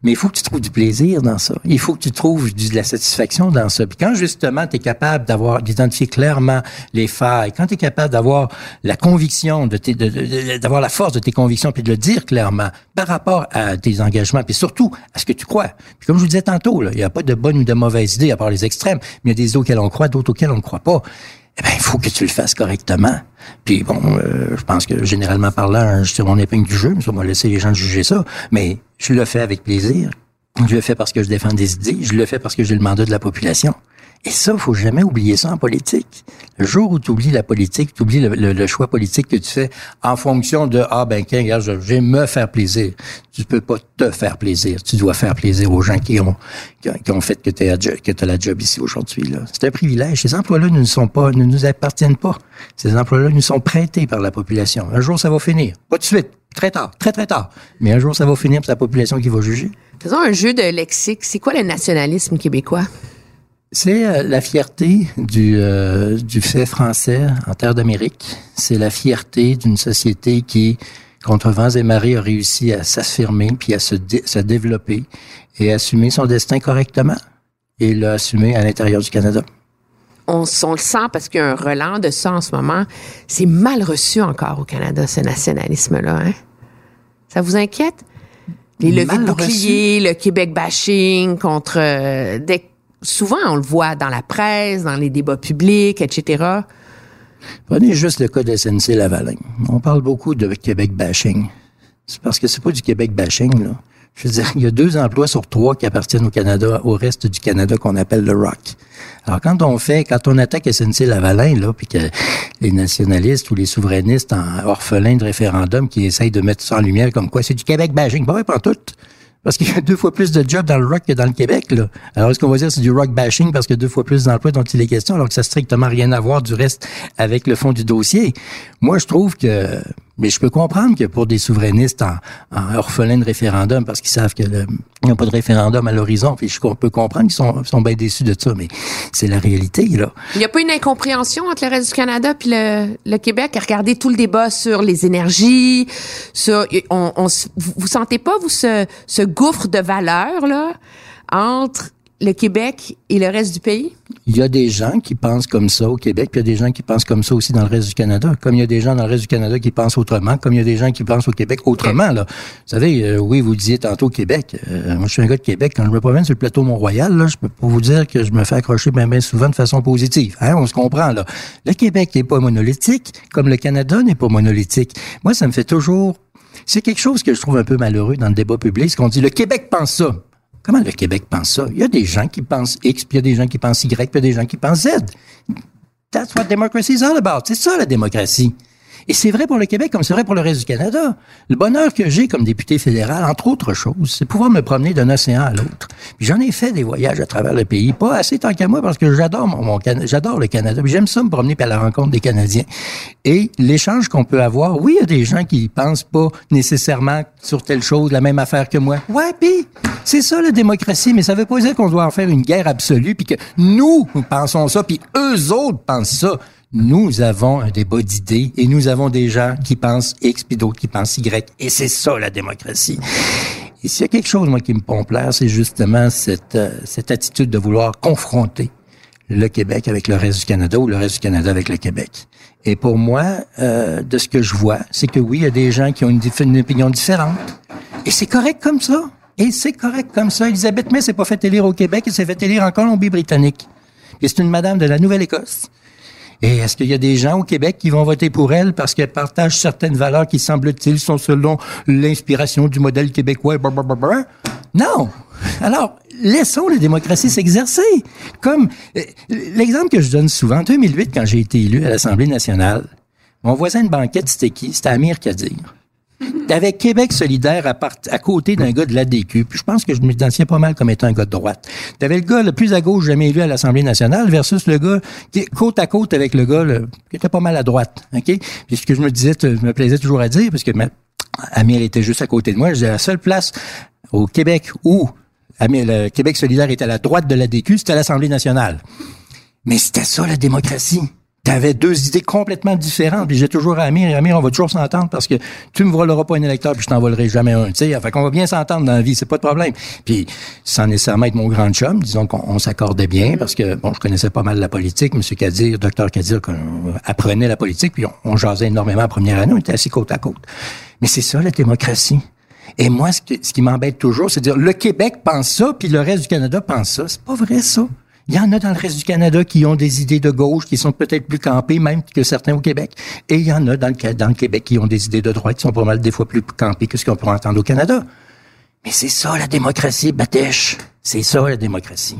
Mais il faut que tu trouves du plaisir dans ça. Il faut que tu trouves du- de la satisfaction dans ça. Puis quand justement tu es capable d'avoir d'identifier clairement les failles, quand tu es capable d'avoir la conviction de d'avoir la force de tes convictions puis de le dire clairement par rapport à tes engagements puis surtout à ce que tu crois. Puis comme je vous disais tantôt là, il n'y a pas de bonne ou de mauvaise idée à part les extrêmes, mais il y a des idées auxquelles on croit, d'autres auxquelles on ne croit pas. Eh ben, il faut que tu le fasses correctement. Puis bon, euh, je pense que généralement parlant, je tire mon épingle du jeu, mais ça, va laisser les gens juger ça. Mais je le fais avec plaisir. Je le fais parce que je défends des idées. Je le fais parce que j'ai le mandat de la population. Et ça, faut jamais oublier ça en politique. Le jour où tu oublies la politique, tu oublies le, choix politique que tu fais en fonction de ah ben tiens, regarde, je vais me faire plaisir. Tu peux pas te faire plaisir. Tu dois faire plaisir aux gens qui ont qui ont, fait que tu as la job ici aujourd'hui. C'est un privilège. Ces emplois-là ne nous ne nous appartiennent pas. Ces emplois-là nous sont prêtés par la population. Un jour, ça va finir. Pas de suite. Très tard, très très tard. Mais un jour, ça va finir. C'est la population qui va juger. Faisons un jeu de lexique. C'est quoi le nationalisme québécois? C'est euh, la fierté du, euh, du fait français en terre d'Amérique. C'est la fierté d'une société qui, contre vents et marées, a réussi à s'affirmer puis à se, dé- se développer et assumer son destin correctement. Et l'a assumé à l'intérieur du Canada. On, on le sent parce qu'il y a un relent de ça en ce moment. C'est mal reçu encore au Canada, ce nationalisme-là. Hein? Ça vous inquiète? Les levées de boucliers, le Québec bashing contre... euh, des- souvent, on le voit dans la presse, dans les débats publics, etc. Prenez juste le cas de SNC Lavalin. On parle beaucoup de Québec bashing. C'est parce que c'est pas du Québec bashing, là. Je veux dire, il y a deux emplois sur trois qui appartiennent au Canada, au reste du Canada qu'on appelle le rock. Alors, quand on fait, quand on attaque SNC Lavalin, là, puis que les nationalistes ou les souverainistes en orphelins de référendum qui essayent de mettre ça en lumière comme quoi c'est du Québec bashing, pas pas tout. Parce qu'il y a deux fois plus de jobs dans le rock que dans le Québec. Là. Alors, est-ce qu'on va dire que c'est du rock bashing parce a deux fois plus d'emplois dont il est question, alors que ça n'a strictement rien à voir du reste avec le fond du dossier? Moi, je trouve que... Mais je peux comprendre que pour des souverainistes en, en orphelins de référendum, parce qu'ils savent qu'il n'y a pas de référendum à l'horizon, puis je peux comprendre qu'ils sont, sont bien déçus de ça, mais c'est la réalité, là. Il n'y a pas une incompréhension entre le reste du Canada puis le, le Québec à regarder tout le débat sur les énergies, sur on, on vous sentez pas vous ce, ce gouffre de valeurs là entre le Québec et le reste du pays? Il y a des gens qui pensent comme ça au Québec, puis il y a des gens qui pensent comme ça aussi dans le reste du Canada. Comme il y a des gens dans le reste du Canada qui pensent autrement, comme il y a des gens qui pensent au Québec autrement. Là. Vous savez, euh, oui, vous disiez tantôt Québec. Euh, moi, je suis un gars de Québec. Quand je me promène sur le plateau Mont-Royal, là, je peux vous dire que je me fais accrocher bien, bien souvent de façon positive. Hein? On se comprend, là. Le Québec n'est pas monolithique, comme le Canada n'est pas monolithique. Moi, ça me fait toujours... C'est quelque chose que je trouve un peu malheureux dans le débat public, c'est qu'on dit le Québec pense ça. Comment le Québec pense ça? Il y a des gens qui pensent X, puis il y a des gens qui pensent Y, puis il y a des gens qui pensent Z. That's what democracy is all about. C'est ça, la démocratie. Et c'est vrai pour le Québec comme c'est vrai pour le reste du Canada. Le bonheur que j'ai comme député fédéral, entre autres choses, c'est pouvoir me promener d'un océan à l'autre. J'en ai fait des voyages à travers le pays, pas assez tant qu'à moi parce que j'adore mon, mon j'adore le Canada. J'aime ça me promener à la rencontre des Canadiens. Et l'échange qu'on peut avoir, oui, il y a des gens qui pensent pas nécessairement sur telle chose, la même affaire que moi. Ouais, puis c'est ça la démocratie, mais ça veut pas dire qu'on doit en faire une guerre absolue puis que nous pensons ça puis eux autres pensent ça. Nous avons un débat d'idées et nous avons des gens qui pensent X puis d'autres qui pensent Y. Et c'est ça la démocratie. Et s'il y a quelque chose, moi, qui me pompe l'air, c'est justement cette, euh, cette attitude de vouloir confronter le Québec avec le reste du Canada ou le reste du Canada avec le Québec. Et pour moi, euh, de ce que je vois, c'est que oui, il y a des gens qui ont une, une opinion différente. Et c'est correct comme ça. Et c'est correct comme ça. Elisabeth May s'est pas fait élire au Québec, elle s'est fait élire en Colombie-Britannique. Et c'est une madame de la Nouvelle-Écosse. Et est-ce qu'il y a des gens au Québec qui vont voter pour elle parce qu'elle partage certaines valeurs qui, semble-t-il, sont selon l'inspiration du modèle québécois? Blablabla? Non! Alors, laissons la démocratie s'exercer. Comme euh, l'exemple que je donne souvent, en 2008, quand j'ai été élu à l'Assemblée nationale, mon voisin de banquette, c'était qui? C'était Amir Kadir. T'avais Québec solidaire à, côté d'un gars de l'ADQ. Puis je pense que je m'identifiais pas mal comme étant un gars de droite. T'avais le gars le plus à gauche jamais élu à l'Assemblée nationale versus le gars qui côte à côte avec le gars qui était pas mal à droite. OK? Puis ce que je me disais, je me plaisais toujours à dire, parce que ma- était juste à côté de moi, je disais la seule place au Québec où le Québec solidaire était à la droite de l'ADQ, c'était à l'Assemblée nationale. Mais c'était ça, la démocratie. T'avais deux idées complètement différentes. Puis j'ai toujours à Amir, Amir, on va toujours s'entendre parce que tu me voleras pas un électeur puis je t'en volerai jamais un. Tu sais, fait qu'on va bien s'entendre dans la vie, c'est pas de problème. Puis sans nécessairement être mon grand chum, disons qu'on on s'accordait bien parce que bon, je connaissais pas mal la politique. Monsieur Kadir, docteur Kadir, apprenait la politique puis on, on jasait énormément en première année, on était assis côte à côte. Mais c'est ça la démocratie. Et moi, ce, que- ce qui m'embête toujours, c'est de dire le Québec pense ça, puis le reste du Canada pense ça. C'est pas vrai ça. Il y en a dans le reste du Canada qui ont des idées de gauche, qui sont peut-être plus campées même que certains au Québec. Et il y en a dans le, Québec qui ont des idées de droite qui sont pas mal des fois plus campées que ce qu'on pourrait entendre au Canada. Mais c'est ça la démocratie, Batèche. C'est ça la démocratie.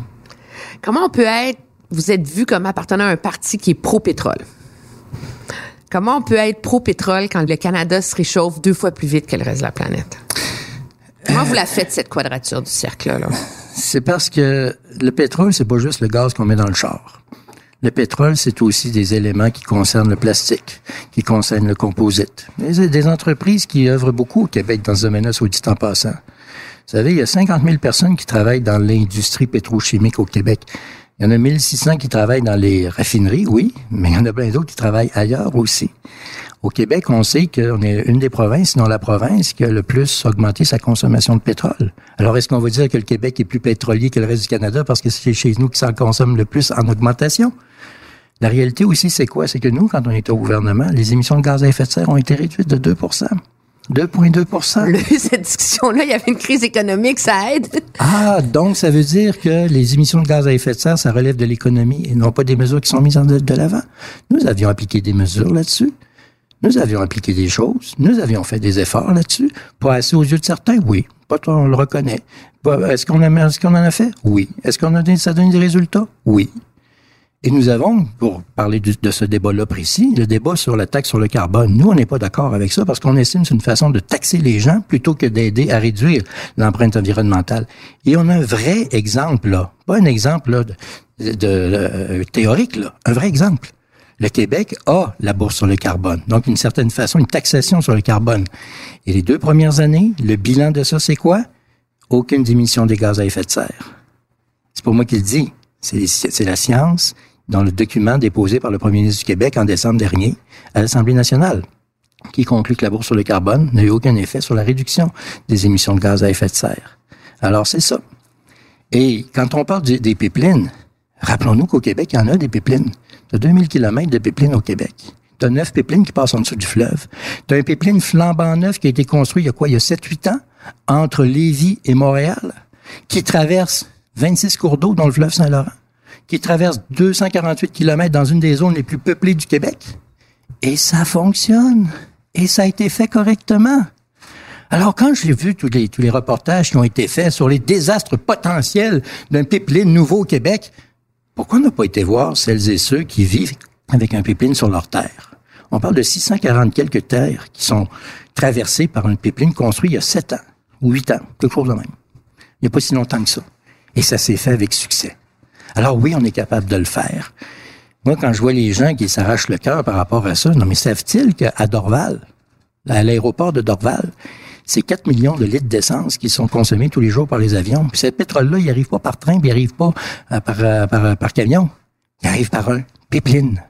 Comment on peut être, vous êtes vu comme appartenant à un parti qui est pro-pétrole? Comment on peut être pro-pétrole quand le Canada se réchauffe deux fois plus vite que le reste de la planète? Comment vous la faites, cette quadrature du cercle-là? là? C'est parce que le pétrole, c'est pas juste le gaz qu'on met dans le char. Le pétrole, c'est aussi des éléments qui concernent le plastique, qui concernent le composite. Il y a des entreprises qui œuvrent beaucoup au Québec dans ce domaine-là, soit dit en passant. Vous savez, il y a 50 000 personnes qui travaillent dans l'industrie pétrochimique au Québec. Il y en a 1600 qui travaillent dans les raffineries, oui, mais il y en a plein d'autres qui travaillent ailleurs aussi. Au Québec, on sait qu'on est une des provinces, sinon la province, qui a le plus augmenté sa consommation de pétrole. Alors, est-ce qu'on va dire que le Québec est plus pétrolier que le reste du Canada parce que c'est chez nous qui s'en consomme le plus en augmentation? La réalité aussi, c'est quoi? C'est que nous, quand on était au gouvernement, les émissions de gaz à effet de serre ont été réduites de 2 2,2 Là, cette discussion-là, il y avait une crise économique, ça aide. Ah, donc ça veut dire que les émissions de gaz à effet de serre, ça relève de l'économie et non pas des mesures qui sont mises en de, de l'avant. Nous avions appliqué des mesures là-dessus. Nous avions appliqué des choses. Nous avions fait des efforts là-dessus. Pas assez aux yeux de certains, oui. Pas toi, on le reconnaît. Est-ce qu'on qu'on en a fait? Oui. Est-ce qu'on a donné, ça donne des résultats? Oui. Et nous avons, pour parler de ce débat-là précis, le débat sur la taxe sur le carbone. Nous, on n'est pas d'accord avec ça parce qu'on estime que c'est une façon de taxer les gens plutôt que d'aider à réduire l'empreinte environnementale. Et on a un vrai exemple, là. Pas un exemple là, de, euh, théorique, là. Un vrai exemple. Le Québec a la bourse sur le carbone. Donc, d'une certaine façon, une taxation sur le carbone. Et les deux premières années, le bilan de ça, c'est quoi? Aucune diminution des gaz à effet de serre. C'est pas moi qui le dis. C'est c'est la science dans le document déposé par le premier ministre du Québec en décembre dernier à l'Assemblée nationale, qui conclut que la bourse sur le carbone n'a eu aucun effet sur la réduction des émissions de gaz à effet de serre. Alors, c'est ça. Et quand on parle des pipelines, rappelons-nous qu'au Québec, il y en a des pipelines. Tu as 2000 km de pipelines au Québec. Tu as neuf pipelines qui passent en dessous du fleuve. Tu as un pipeline flambant neuf qui a été construit il y a quoi? Il y a 7-8 ans, entre Lévis et Montréal, qui traverse 26 cours d'eau dans le fleuve Saint-Laurent, qui traverse 248 km dans une des zones les plus peuplées du Québec. Et ça fonctionne. Et ça a été fait correctement. Alors, quand j'ai vu tous les, tous les reportages qui ont été faits sur les désastres potentiels d'un pipeline nouveau au Québec, pourquoi on n'a pas été voir celles et ceux qui vivent avec un pipeline sur leur terre? On parle de 640 quelques terres qui sont traversées par un pipeline construit il y a 7 ans ou 8 ans, quelque chose de même. Il n'y a pas si longtemps que ça. Et ça s'est fait avec succès. Alors oui, on est capable de le faire. Moi, quand je vois les gens qui s'arrachent le cœur par rapport à ça, non mais savent-ils qu'à Dorval, à l'aéroport de Dorval, c'est 4 millions de litres d'essence qui sont consommés tous les jours par les avions. Puis ce pétrole-là, il arrive pas par train, puis il arrive pas euh, par, euh, par, euh, par camion. Il arrive par un pipeline.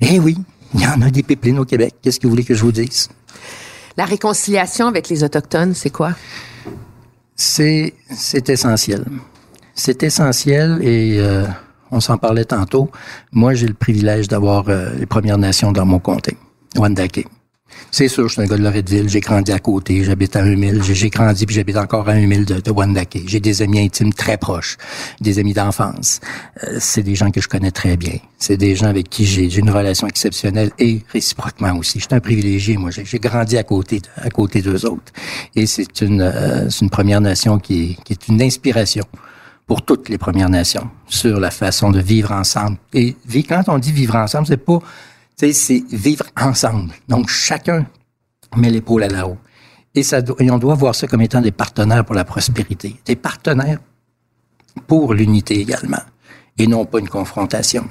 Eh oui, il y en a des pipelines au Québec. Qu'est-ce que vous voulez que je vous dise? La réconciliation avec les Autochtones, c'est quoi? C'est, c'est essentiel. C'est essentiel et euh, on s'en parlait tantôt. Moi, j'ai le privilège d'avoir euh, les Premières Nations dans mon comté, Wandake. C'est sûr, je suis un gars de Loretteville, j'ai grandi à côté, j'habite à 1000, j'ai grandi puis j'habite encore à 1000 de, de Wendake. J'ai des amis intimes très proches, des amis d'enfance. Euh, c'est des gens que je connais très bien. C'est des gens avec qui j'ai une relation exceptionnelle et réciproquement aussi. Je suis un privilégié, moi. J'ai grandi à côté, à côté d'eux autres. Et c'est une, euh, une Première Nation qui qui est une inspiration pour toutes les Premières Nations sur la façon de vivre ensemble. Et quand on dit vivre ensemble, c'est pas, c'est vivre ensemble. Donc chacun met l'épaule à la haut. Et, ça, et on doit voir ça comme étant des partenaires pour la prospérité, des partenaires pour l'unité également, et non pas une confrontation.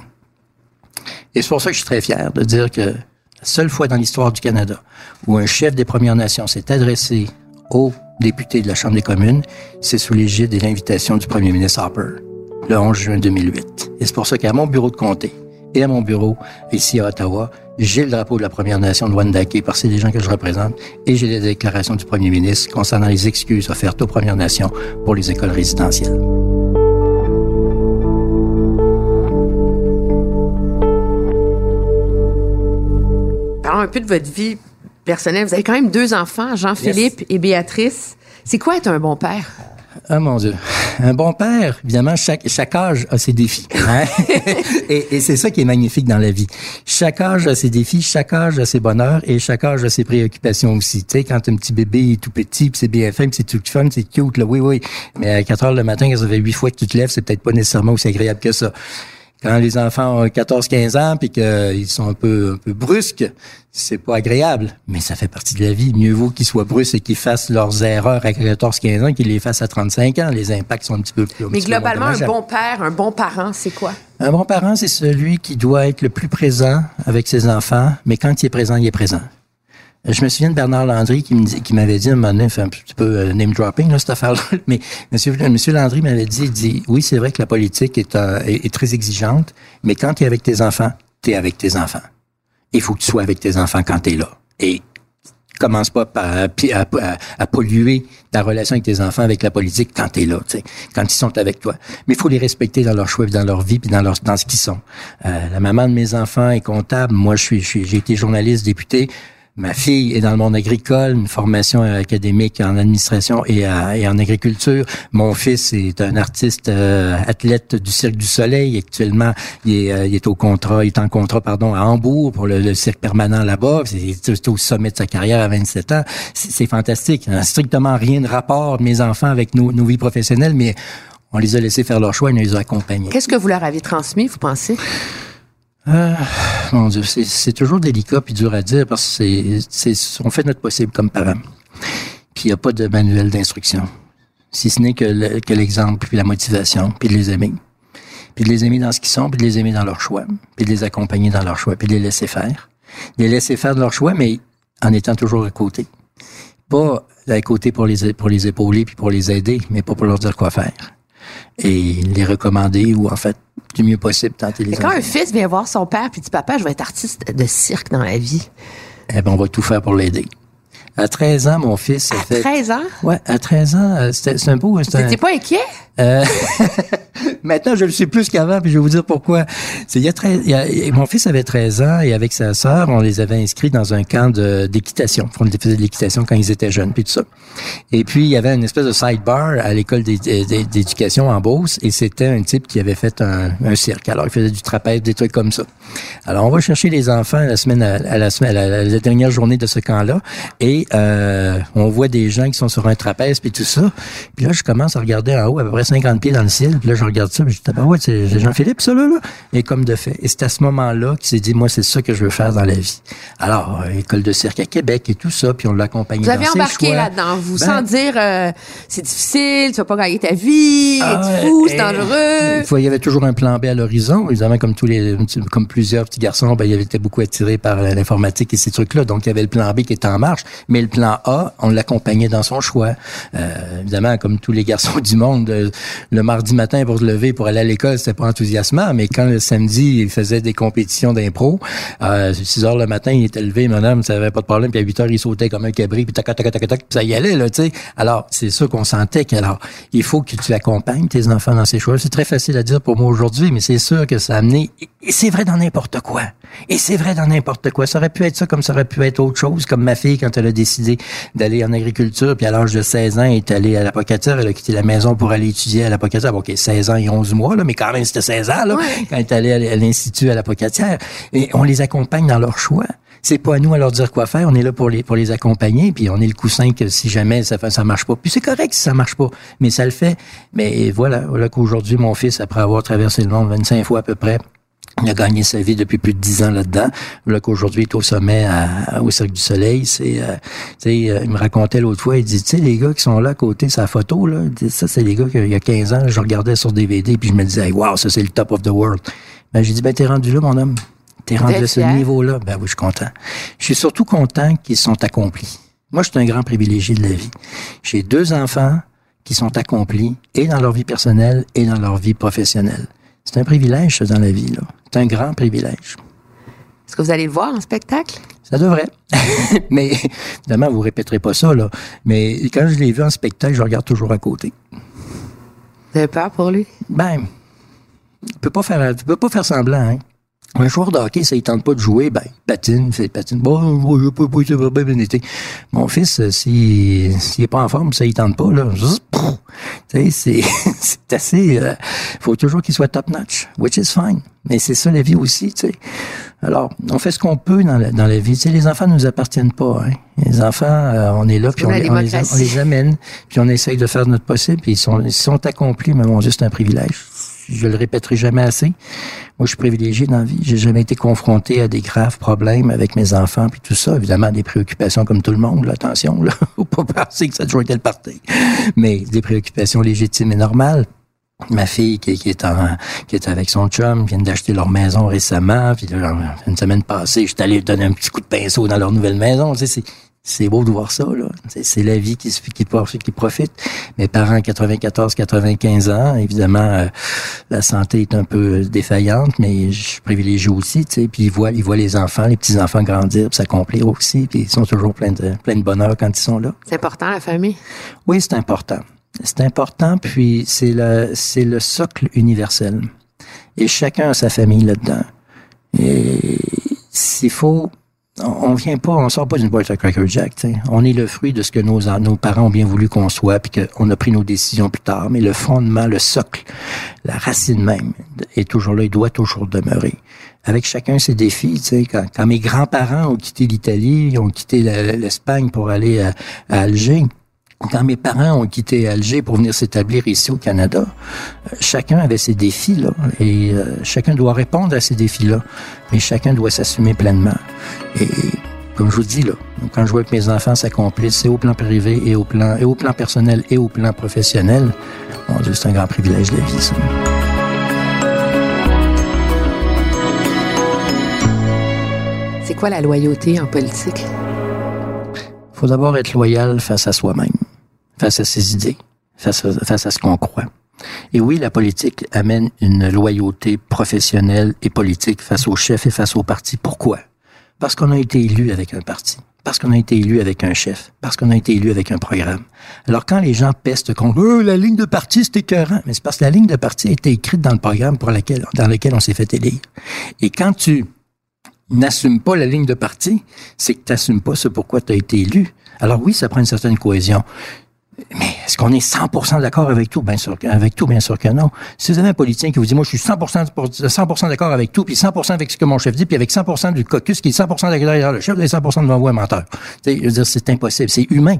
Et c'est pour ça que je suis très fier de dire que la seule fois dans l'histoire du Canada où un chef des Premières Nations s'est adressé aux députés de la Chambre des communes, c'est sous l'égide et l'invitation du premier ministre Harper, le 11 juin 2008. Et c'est pour ça qu'à mon bureau de comté et à mon bureau ici à Ottawa, j'ai le drapeau de la Première Nation de Wendake parce que c'est des gens que je représente et j'ai les déclarations du premier ministre concernant les excuses offertes aux Premières Nations pour les écoles résidentielles. Parlons un peu de votre vie personnelle. Vous avez quand même deux enfants, Jean-Philippe et Béatrice. C'est quoi être un bon père? Ah mon Dieu. Un bon père, évidemment, chaque, chaque âge a ses défis. hein? et et c'est ça qui est magnifique dans la vie. Chaque âge a ses défis, chaque âge a ses bonheurs et chaque âge a ses préoccupations aussi. Tu sais, quand un petit bébé est tout petit, puis c'est bien fait, c'est tout fun, c'est cute, là, oui, oui. Mais à 4 heures le matin, quand ça fait huit fois que tu te lèves, c'est peut-être pas nécessairement aussi agréable que ça. Quand les enfants ont 14-15 ans puis qu'ils sont un peu un peu brusques, c'est pas agréable, mais ça fait partie de la vie. Mieux vaut qu'ils soient brusques et qu'ils fassent leurs erreurs à 14-15 ans qu'ils les fassent à 35 ans. Les impacts sont un petit peu plus. Mais globalement, un bon père, un bon parent, c'est quoi? Un bon parent, c'est celui qui doit être le plus présent avec ses enfants, mais quand il est présent, il est présent. Je me souviens de Bernard Landry qui m'avait dit un moment donné, un petit peu euh, name dropping là, cette affaire-là, mais monsieur, Landry m'avait dit, il dit, oui, c'est vrai que la politique est, euh, très exigeante, mais quand tu es avec tes enfants, tu es avec tes enfants. Il faut que tu sois avec tes enfants quand tu es là. Et commence pas par, à, à- à- à polluer ta relation avec tes enfants avec la politique quand tu es là, quand ils sont avec toi. Mais il faut les respecter dans leur choix, dans leur vie, puis dans leur dans ce qu'ils sont. Euh, la maman de mes enfants est comptable. Moi, je suis- j'ai été journaliste, député. Ma fille est dans le monde agricole, une formation académique en administration et, à- et en agriculture. Mon fils est un artiste euh, athlète du Cirque du Soleil. Actuellement, il est, euh, il est au contrat, il est en contrat pardon à Hambourg pour le, le cirque permanent là-bas. C'est au sommet de sa carrière à 27 ans. C'est fantastique. A strictement rien de rapport mes enfants avec nos, nos vies professionnelles, mais on les a laissés faire leur choix et on les a accompagnés. Qu'est-ce que vous leur avez transmis, vous pensez? Ah, mon Dieu, c'est- toujours délicat puis dur à dire parce que c'est, on fait notre possible comme parents. Puis il n'y a pas de manuel d'instruction, si ce n'est que l'exemple puis la motivation, puis de les aimer. Puis de les aimer dans ce qu'ils sont, puis de les aimer dans leur choix, puis de les accompagner dans leur choix, puis de les laisser faire. De les laisser faire de leur choix, mais en étant toujours à côté. Pas à côté pour les, pour les épauler puis pour les aider, mais pas pour leur dire quoi faire. Et les recommander ou en fait, du mieux possible, tenter les Mais quand un fils vient voir son père puis dit Papa, je vais être artiste de cirque dans la vie. Eh ben, on va tout faire pour l'aider. À 13 ans, mon fils a À fait... 13 ans? Ouais, à 13 ans, euh, c'était- c'est un beau... n'étiez pas inquiet? Euh, Maintenant, je le suis plus qu'avant, puis je vais vous dire pourquoi. C'est il y a 13, il y a- mon fils avait 13 ans et avec sa sœur, on les avait inscrits dans un camp d'équitation. On faisait de l'équitation quand ils étaient jeunes, puis tout ça. Et puis, il y avait une espèce de sidebar à l'école d'é- d'é- d'éducation en Beauce et c'était un type qui avait fait un, cirque. Alors, il faisait du trapèze, des trucs comme ça. Alors, on va chercher les enfants la semaine la semaine, la dernière journée de ce camp-là et euh, on voit des gens qui sont sur un trapèze puis tout ça. Puis là, je commence à regarder en haut, à peu près 50 pieds dans le ciel. Puis là, je regarde ça, puis je dis, ah ben ouais, c'est Jean-Philippe, ça, là, là. Et comme de fait. Et c'est à ce moment-là qu'il s'est dit, moi, c'est ça que je veux faire dans la vie. Alors, euh, école de cirque à Québec et tout ça, puis on l'a accompagné Vous dans avez ses embarqué choix. là-dedans, vous, Ben, sans dire euh, c'est difficile, tu vas pas gagner ta vie, Ah, c'est fou, c'est dangereux. Il faut- il y avait toujours un plan B à l'horizon. Évidemment, comme tous les, comme plusieurs petits garçons, ben, il avait été beaucoup attiré par l'informatique et ces trucs-là. Donc, il y avait le plan B qui était en marche. Mais le plan A, on l'accompagnait dans son choix. Euh, évidemment, comme tous les garçons du monde, le mardi matin pour se lever pour aller à l'école, c'était pas enthousiasmant, mais quand le samedi, il faisait des compétitions d'impro, à 6 heures le matin, il était levé, madame, ça avait pas de problème, puis à 8 heures, il sautait comme un cabri, puis tac, tac, tac, tac, ça y allait, là, tu sais. Alors, c'est ça qu'on sentait que, il faut que tu accompagnes tes enfants dans ces choix. C'est très facile à dire pour moi aujourd'hui, mais c'est sûr que ça a amené, et c'est vrai dans n'importe quoi. Et c'est vrai dans n'importe quoi. Ça aurait pu être ça comme ça aurait pu être autre chose, comme ma fille quand elle a décidé d'aller en agriculture, puis à l'âge de 16 ans, elle est allée à l'apocatire, elle a quitté la maison pour aller étudier à l'apocatire. OK, 16 ans et 11 mois, là, mais quand même, c'était 16 ans, là, quand elle est allée à l'Institut à l'apocatière. Et on les accompagne dans leur choix c'est pas à nous à leur dire quoi faire. On est là pour les pour les accompagner, puis on est le coussin que si jamais ça ça marche pas. Puis c'est correct si ça marche pas, mais ça le fait. Mais voilà, voilà qu'aujourd'hui mon fils, après avoir traversé le monde 25 fois à peu près, il a gagné sa vie depuis plus de dix ans là-dedans. Là qu'aujourd'hui il est au sommet au Cirque du Soleil. C'est, euh, euh, il me racontait l'autre fois, il dit, tu sais, les gars qui sont là à côté sa photo, là, ça c'est les gars qu'il y a 15 ans, je regardais sur DVD puis je me disais, wow, ça c'est le top of the world. Ben j'ai dit, ben t'es rendu là, mon homme. T'es rendu à ce niveau-là. Ben oui, je suis content. Je suis surtout content qu'ils sont accomplis. Moi, je suis un grand privilégié de la vie. J'ai deux enfants qui sont accomplis et dans leur vie personnelle et dans leur vie professionnelle. C'est un privilège, ça, dans la vie, là. C'est un grand privilège. Est-ce que vous allez le voir en spectacle? Ça devrait. mais, évidemment, vous répéterez pas ça, là. Mais quand je l'ai vu en spectacle, je regarde toujours à côté. Vous avez peur pour lui? Ben, tu tu peux pas faire semblant, hein. Un joueur de hockey, ça ne tente pas de jouer, ben, patine, fait patine. Bon, je peux pas, bien été. Mon fils, euh, s'il s'il est pas en forme, ça il tente pas, là. Tu sais, c'est, c'est assez, euh, faut toujours qu'il soit top notch, which is fine. Mais c'est ça la vie aussi, tu sais. Alors, on fait ce qu'on peut dans la, dans la vie. Tu sais, les enfants nous appartiennent pas. Hein. Les enfants, euh, on est là, puis on, les, on, les, amène, puis on essaye de faire notre possible, puis ils sont, ils sont accomplis, mais bon, juste un privilège je le répéterai jamais assez. Moi, je suis privilégié dans la vie. J'ai jamais été confronté à des graves problèmes avec mes enfants puis tout ça. Évidemment, des préoccupations comme tout le monde. Là, attention, là, faut pas penser que ça toujours été le parti. Mais des préoccupations légitimes et normales. Ma fille qui, est en, qui est avec son chum vient d'acheter leur maison récemment. Puis une semaine passée, je suis allé donner un petit coup de pinceau dans leur nouvelle maison. C'est beau de voir ça, là. C'est la vie qui, qui, qui profite. Mes parents, 94, 95 ans, évidemment, euh, la santé est un peu défaillante, mais je suis privilégié aussi, tu sais. Puis ils voient, ils voient les enfants, les petits-enfants grandir, s'accomplir aussi, puis ils sont toujours pleins de, plein de bonheur quand ils sont là. C'est important, la famille? Oui, c'est important. C'est important, puis c'est le, c'est le socle universel. Et chacun a sa famille là-dedans. Et s'il faut on vient pas, on sort pas d'une boîte à Cracker Jack. On est le fruit de ce que nos, parents ont bien voulu qu'on soit, puis qu'on a pris nos décisions plus tard. Mais le fondement, le socle, la racine même est toujours là, il doit toujours demeurer. Avec chacun ses défis. Quand, quand mes grands-parents ont quitté l'Italie, ont quitté l'Espagne pour aller à Alger, quand mes parents ont quitté Alger pour venir s'établir ici au Canada, euh, chacun avait ses défis là, et euh, chacun doit répondre à ces défis-là, mais chacun doit s'assumer pleinement. Et comme je vous dis là, quand je vois que mes enfants s'accomplissent, c'est au plan privé et au plan et au plan personnel et au plan professionnel, mon Dieu, c'est un grand privilège de la vie. Ça. C'est quoi la loyauté en politique? faut d'abord être loyal face à soi-même face à ses idées, face à, ce qu'on croit. Et oui, la politique amène une loyauté professionnelle et politique face au chef et face au parti. Pourquoi? Parce qu'on a été élu avec un parti. Parce qu'on a été élu avec un chef. Parce qu'on a été élu avec un programme. Alors, quand les gens pestent contre oh, la ligne de parti, c'est écœurant. Mais c'est parce que la ligne de parti a été écrite dans le programme pour dans lequel on s'est fait élire. Et quand tu n'assumes pas la ligne de parti, c'est que tu n'assumes pas ce pourquoi tu as été élu. Alors oui, ça prend une certaine cohésion. Mais est-ce qu'on est 100% d'accord avec tout? Bien sûr, avec tout, bien sûr que non. Si vous avez un politicien qui vous dit, moi, je suis 100%, 100 d'accord avec tout, puis 100% avec ce que mon chef dit, puis avec 100% du caucus qui est 100% derrière le chef, et 100% devant vous un menteur. je veux dire, c'est impossible. C'est humain.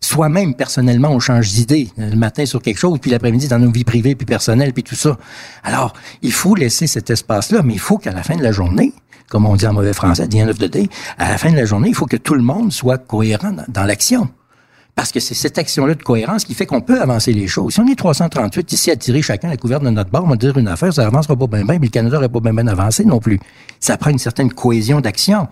Soi-même, personnellement, on change d'idée le matin sur quelque chose, puis l'après-midi dans nos vies privées, puis personnelles, puis tout ça. Alors, il faut laisser cet espace-là, mais il faut qu'à la fin de la journée, comme on dit en mauvais français, the end of the day, à la fin de la journée, il faut que tout le monde soit cohérent dans l'action. Parce que c'est cette action-là de cohérence qui fait qu'on peut avancer les choses. Si on est 338 ici à tirer chacun la couverte de notre bord, on va dire une affaire, ça avancera pas bien bien, mais le Canada n'aurait pas bien bien avancé non plus. Ça prend une certaine cohésion d'action.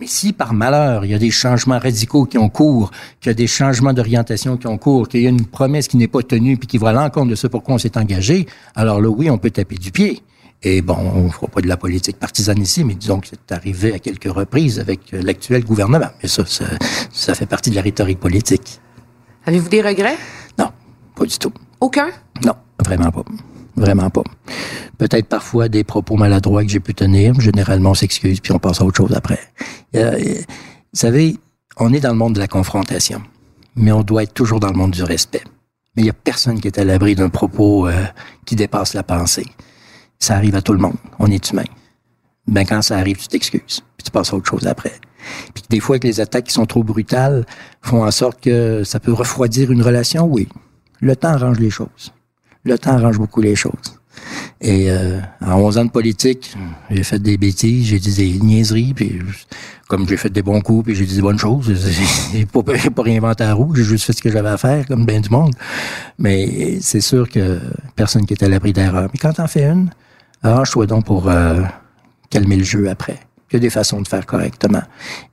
Mais si par malheur, il y a des changements radicaux qui ont cours, qu'il y a des changements d'orientation qui ont cours, qu'il y a une promesse qui n'est pas tenue puis qui va à l'encontre de ce pourquoi on s'est engagé, alors là, oui, on peut taper du pied. Et bon, on ne fera pas de la politique partisane ici, mais disons que c'est arrivé à quelques reprises avec l'actuel gouvernement. Mais ça, ça, ça fait partie de la rhétorique politique. Avez-vous des regrets? Non, pas du tout. Aucun? Non, vraiment pas. Vraiment pas. Peut-être parfois des propos maladroits que j'ai pu tenir. Généralement, on s'excuse puis on passe à autre chose après. Euh, vous savez, on est dans le monde de la confrontation, mais on doit être toujours dans le monde du respect. Mais il y a personne qui est à l'abri d'un propos euh, qui dépasse la pensée. Ça arrive à tout le monde. On est humain. Ben quand ça arrive, tu t'excuses, puis tu passes à autre chose après. Puis des fois que les attaques qui sont trop brutales font en sorte que ça peut refroidir une relation, oui. Le temps arrange les choses. Le temps arrange beaucoup les choses. Et euh, en 11 ans de politique, j'ai fait des bêtises, j'ai dit des niaiseries, puis comme j'ai fait des bons coups, puis j'ai dit des bonnes choses, j'ai pas, pas réinventé la roue, j'ai juste fait ce que j'avais à faire, comme bien du monde. Mais c'est sûr que personne qui est à l'abri d'erreur. Mais quand t'en fais une, arrange-toi donc pour euh, calmer le jeu après. Il y a des façons de faire correctement.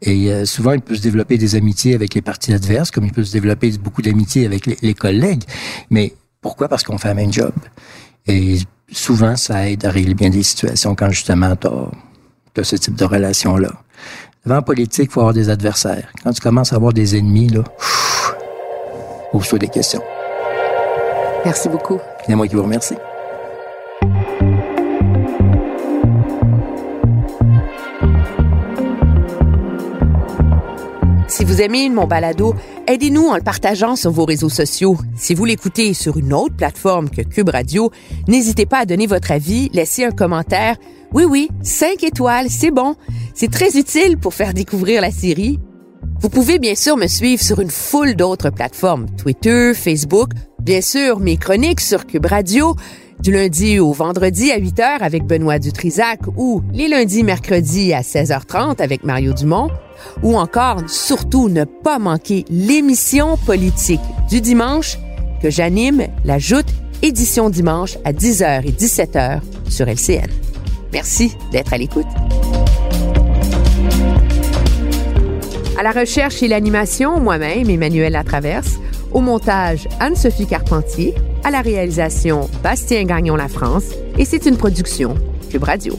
Et euh, souvent, il peut se développer des amitiés avec les partis adverses, comme il peut se développer beaucoup d'amitiés avec les, les collègues. Mais pourquoi? Parce qu'on fait le même job. Et souvent, ça aide à régler bien des situations quand justement tu as, ce type de relation-là. Devant la politique, il faut avoir des adversaires. Quand tu commences à avoir des ennemis, là, pose-toi des questions. Merci beaucoup. C'est moi qui vous remercie. Si vous aimez mon balado, aidez-nous en le partageant sur vos réseaux sociaux. Si vous l'écoutez sur une autre plateforme que Cube Radio, n'hésitez pas à donner votre avis, laisser un commentaire. Oui, oui, cinq étoiles, c'est bon. C'est très utile pour faire découvrir la série. Vous pouvez bien sûr me suivre sur une foule d'autres plateformes, Twitter, Facebook, bien sûr mes chroniques sur Cube Radio, du lundi au vendredi à 8h avec Benoît Dutrisac ou les lundis, mercredis à 16h30 avec Mario Dumont ou encore surtout ne pas manquer l'émission politique du dimanche que j'anime, la Joute édition dimanche à 10h et 17h sur LCN. Merci d'être à l'écoute. À la recherche et l'animation, moi-même, Emmanuel Latraverse. Au montage, Anne-Sophie Carpentier. À la réalisation, Bastien Gagnon La France. Et c'est une production Cube Radio.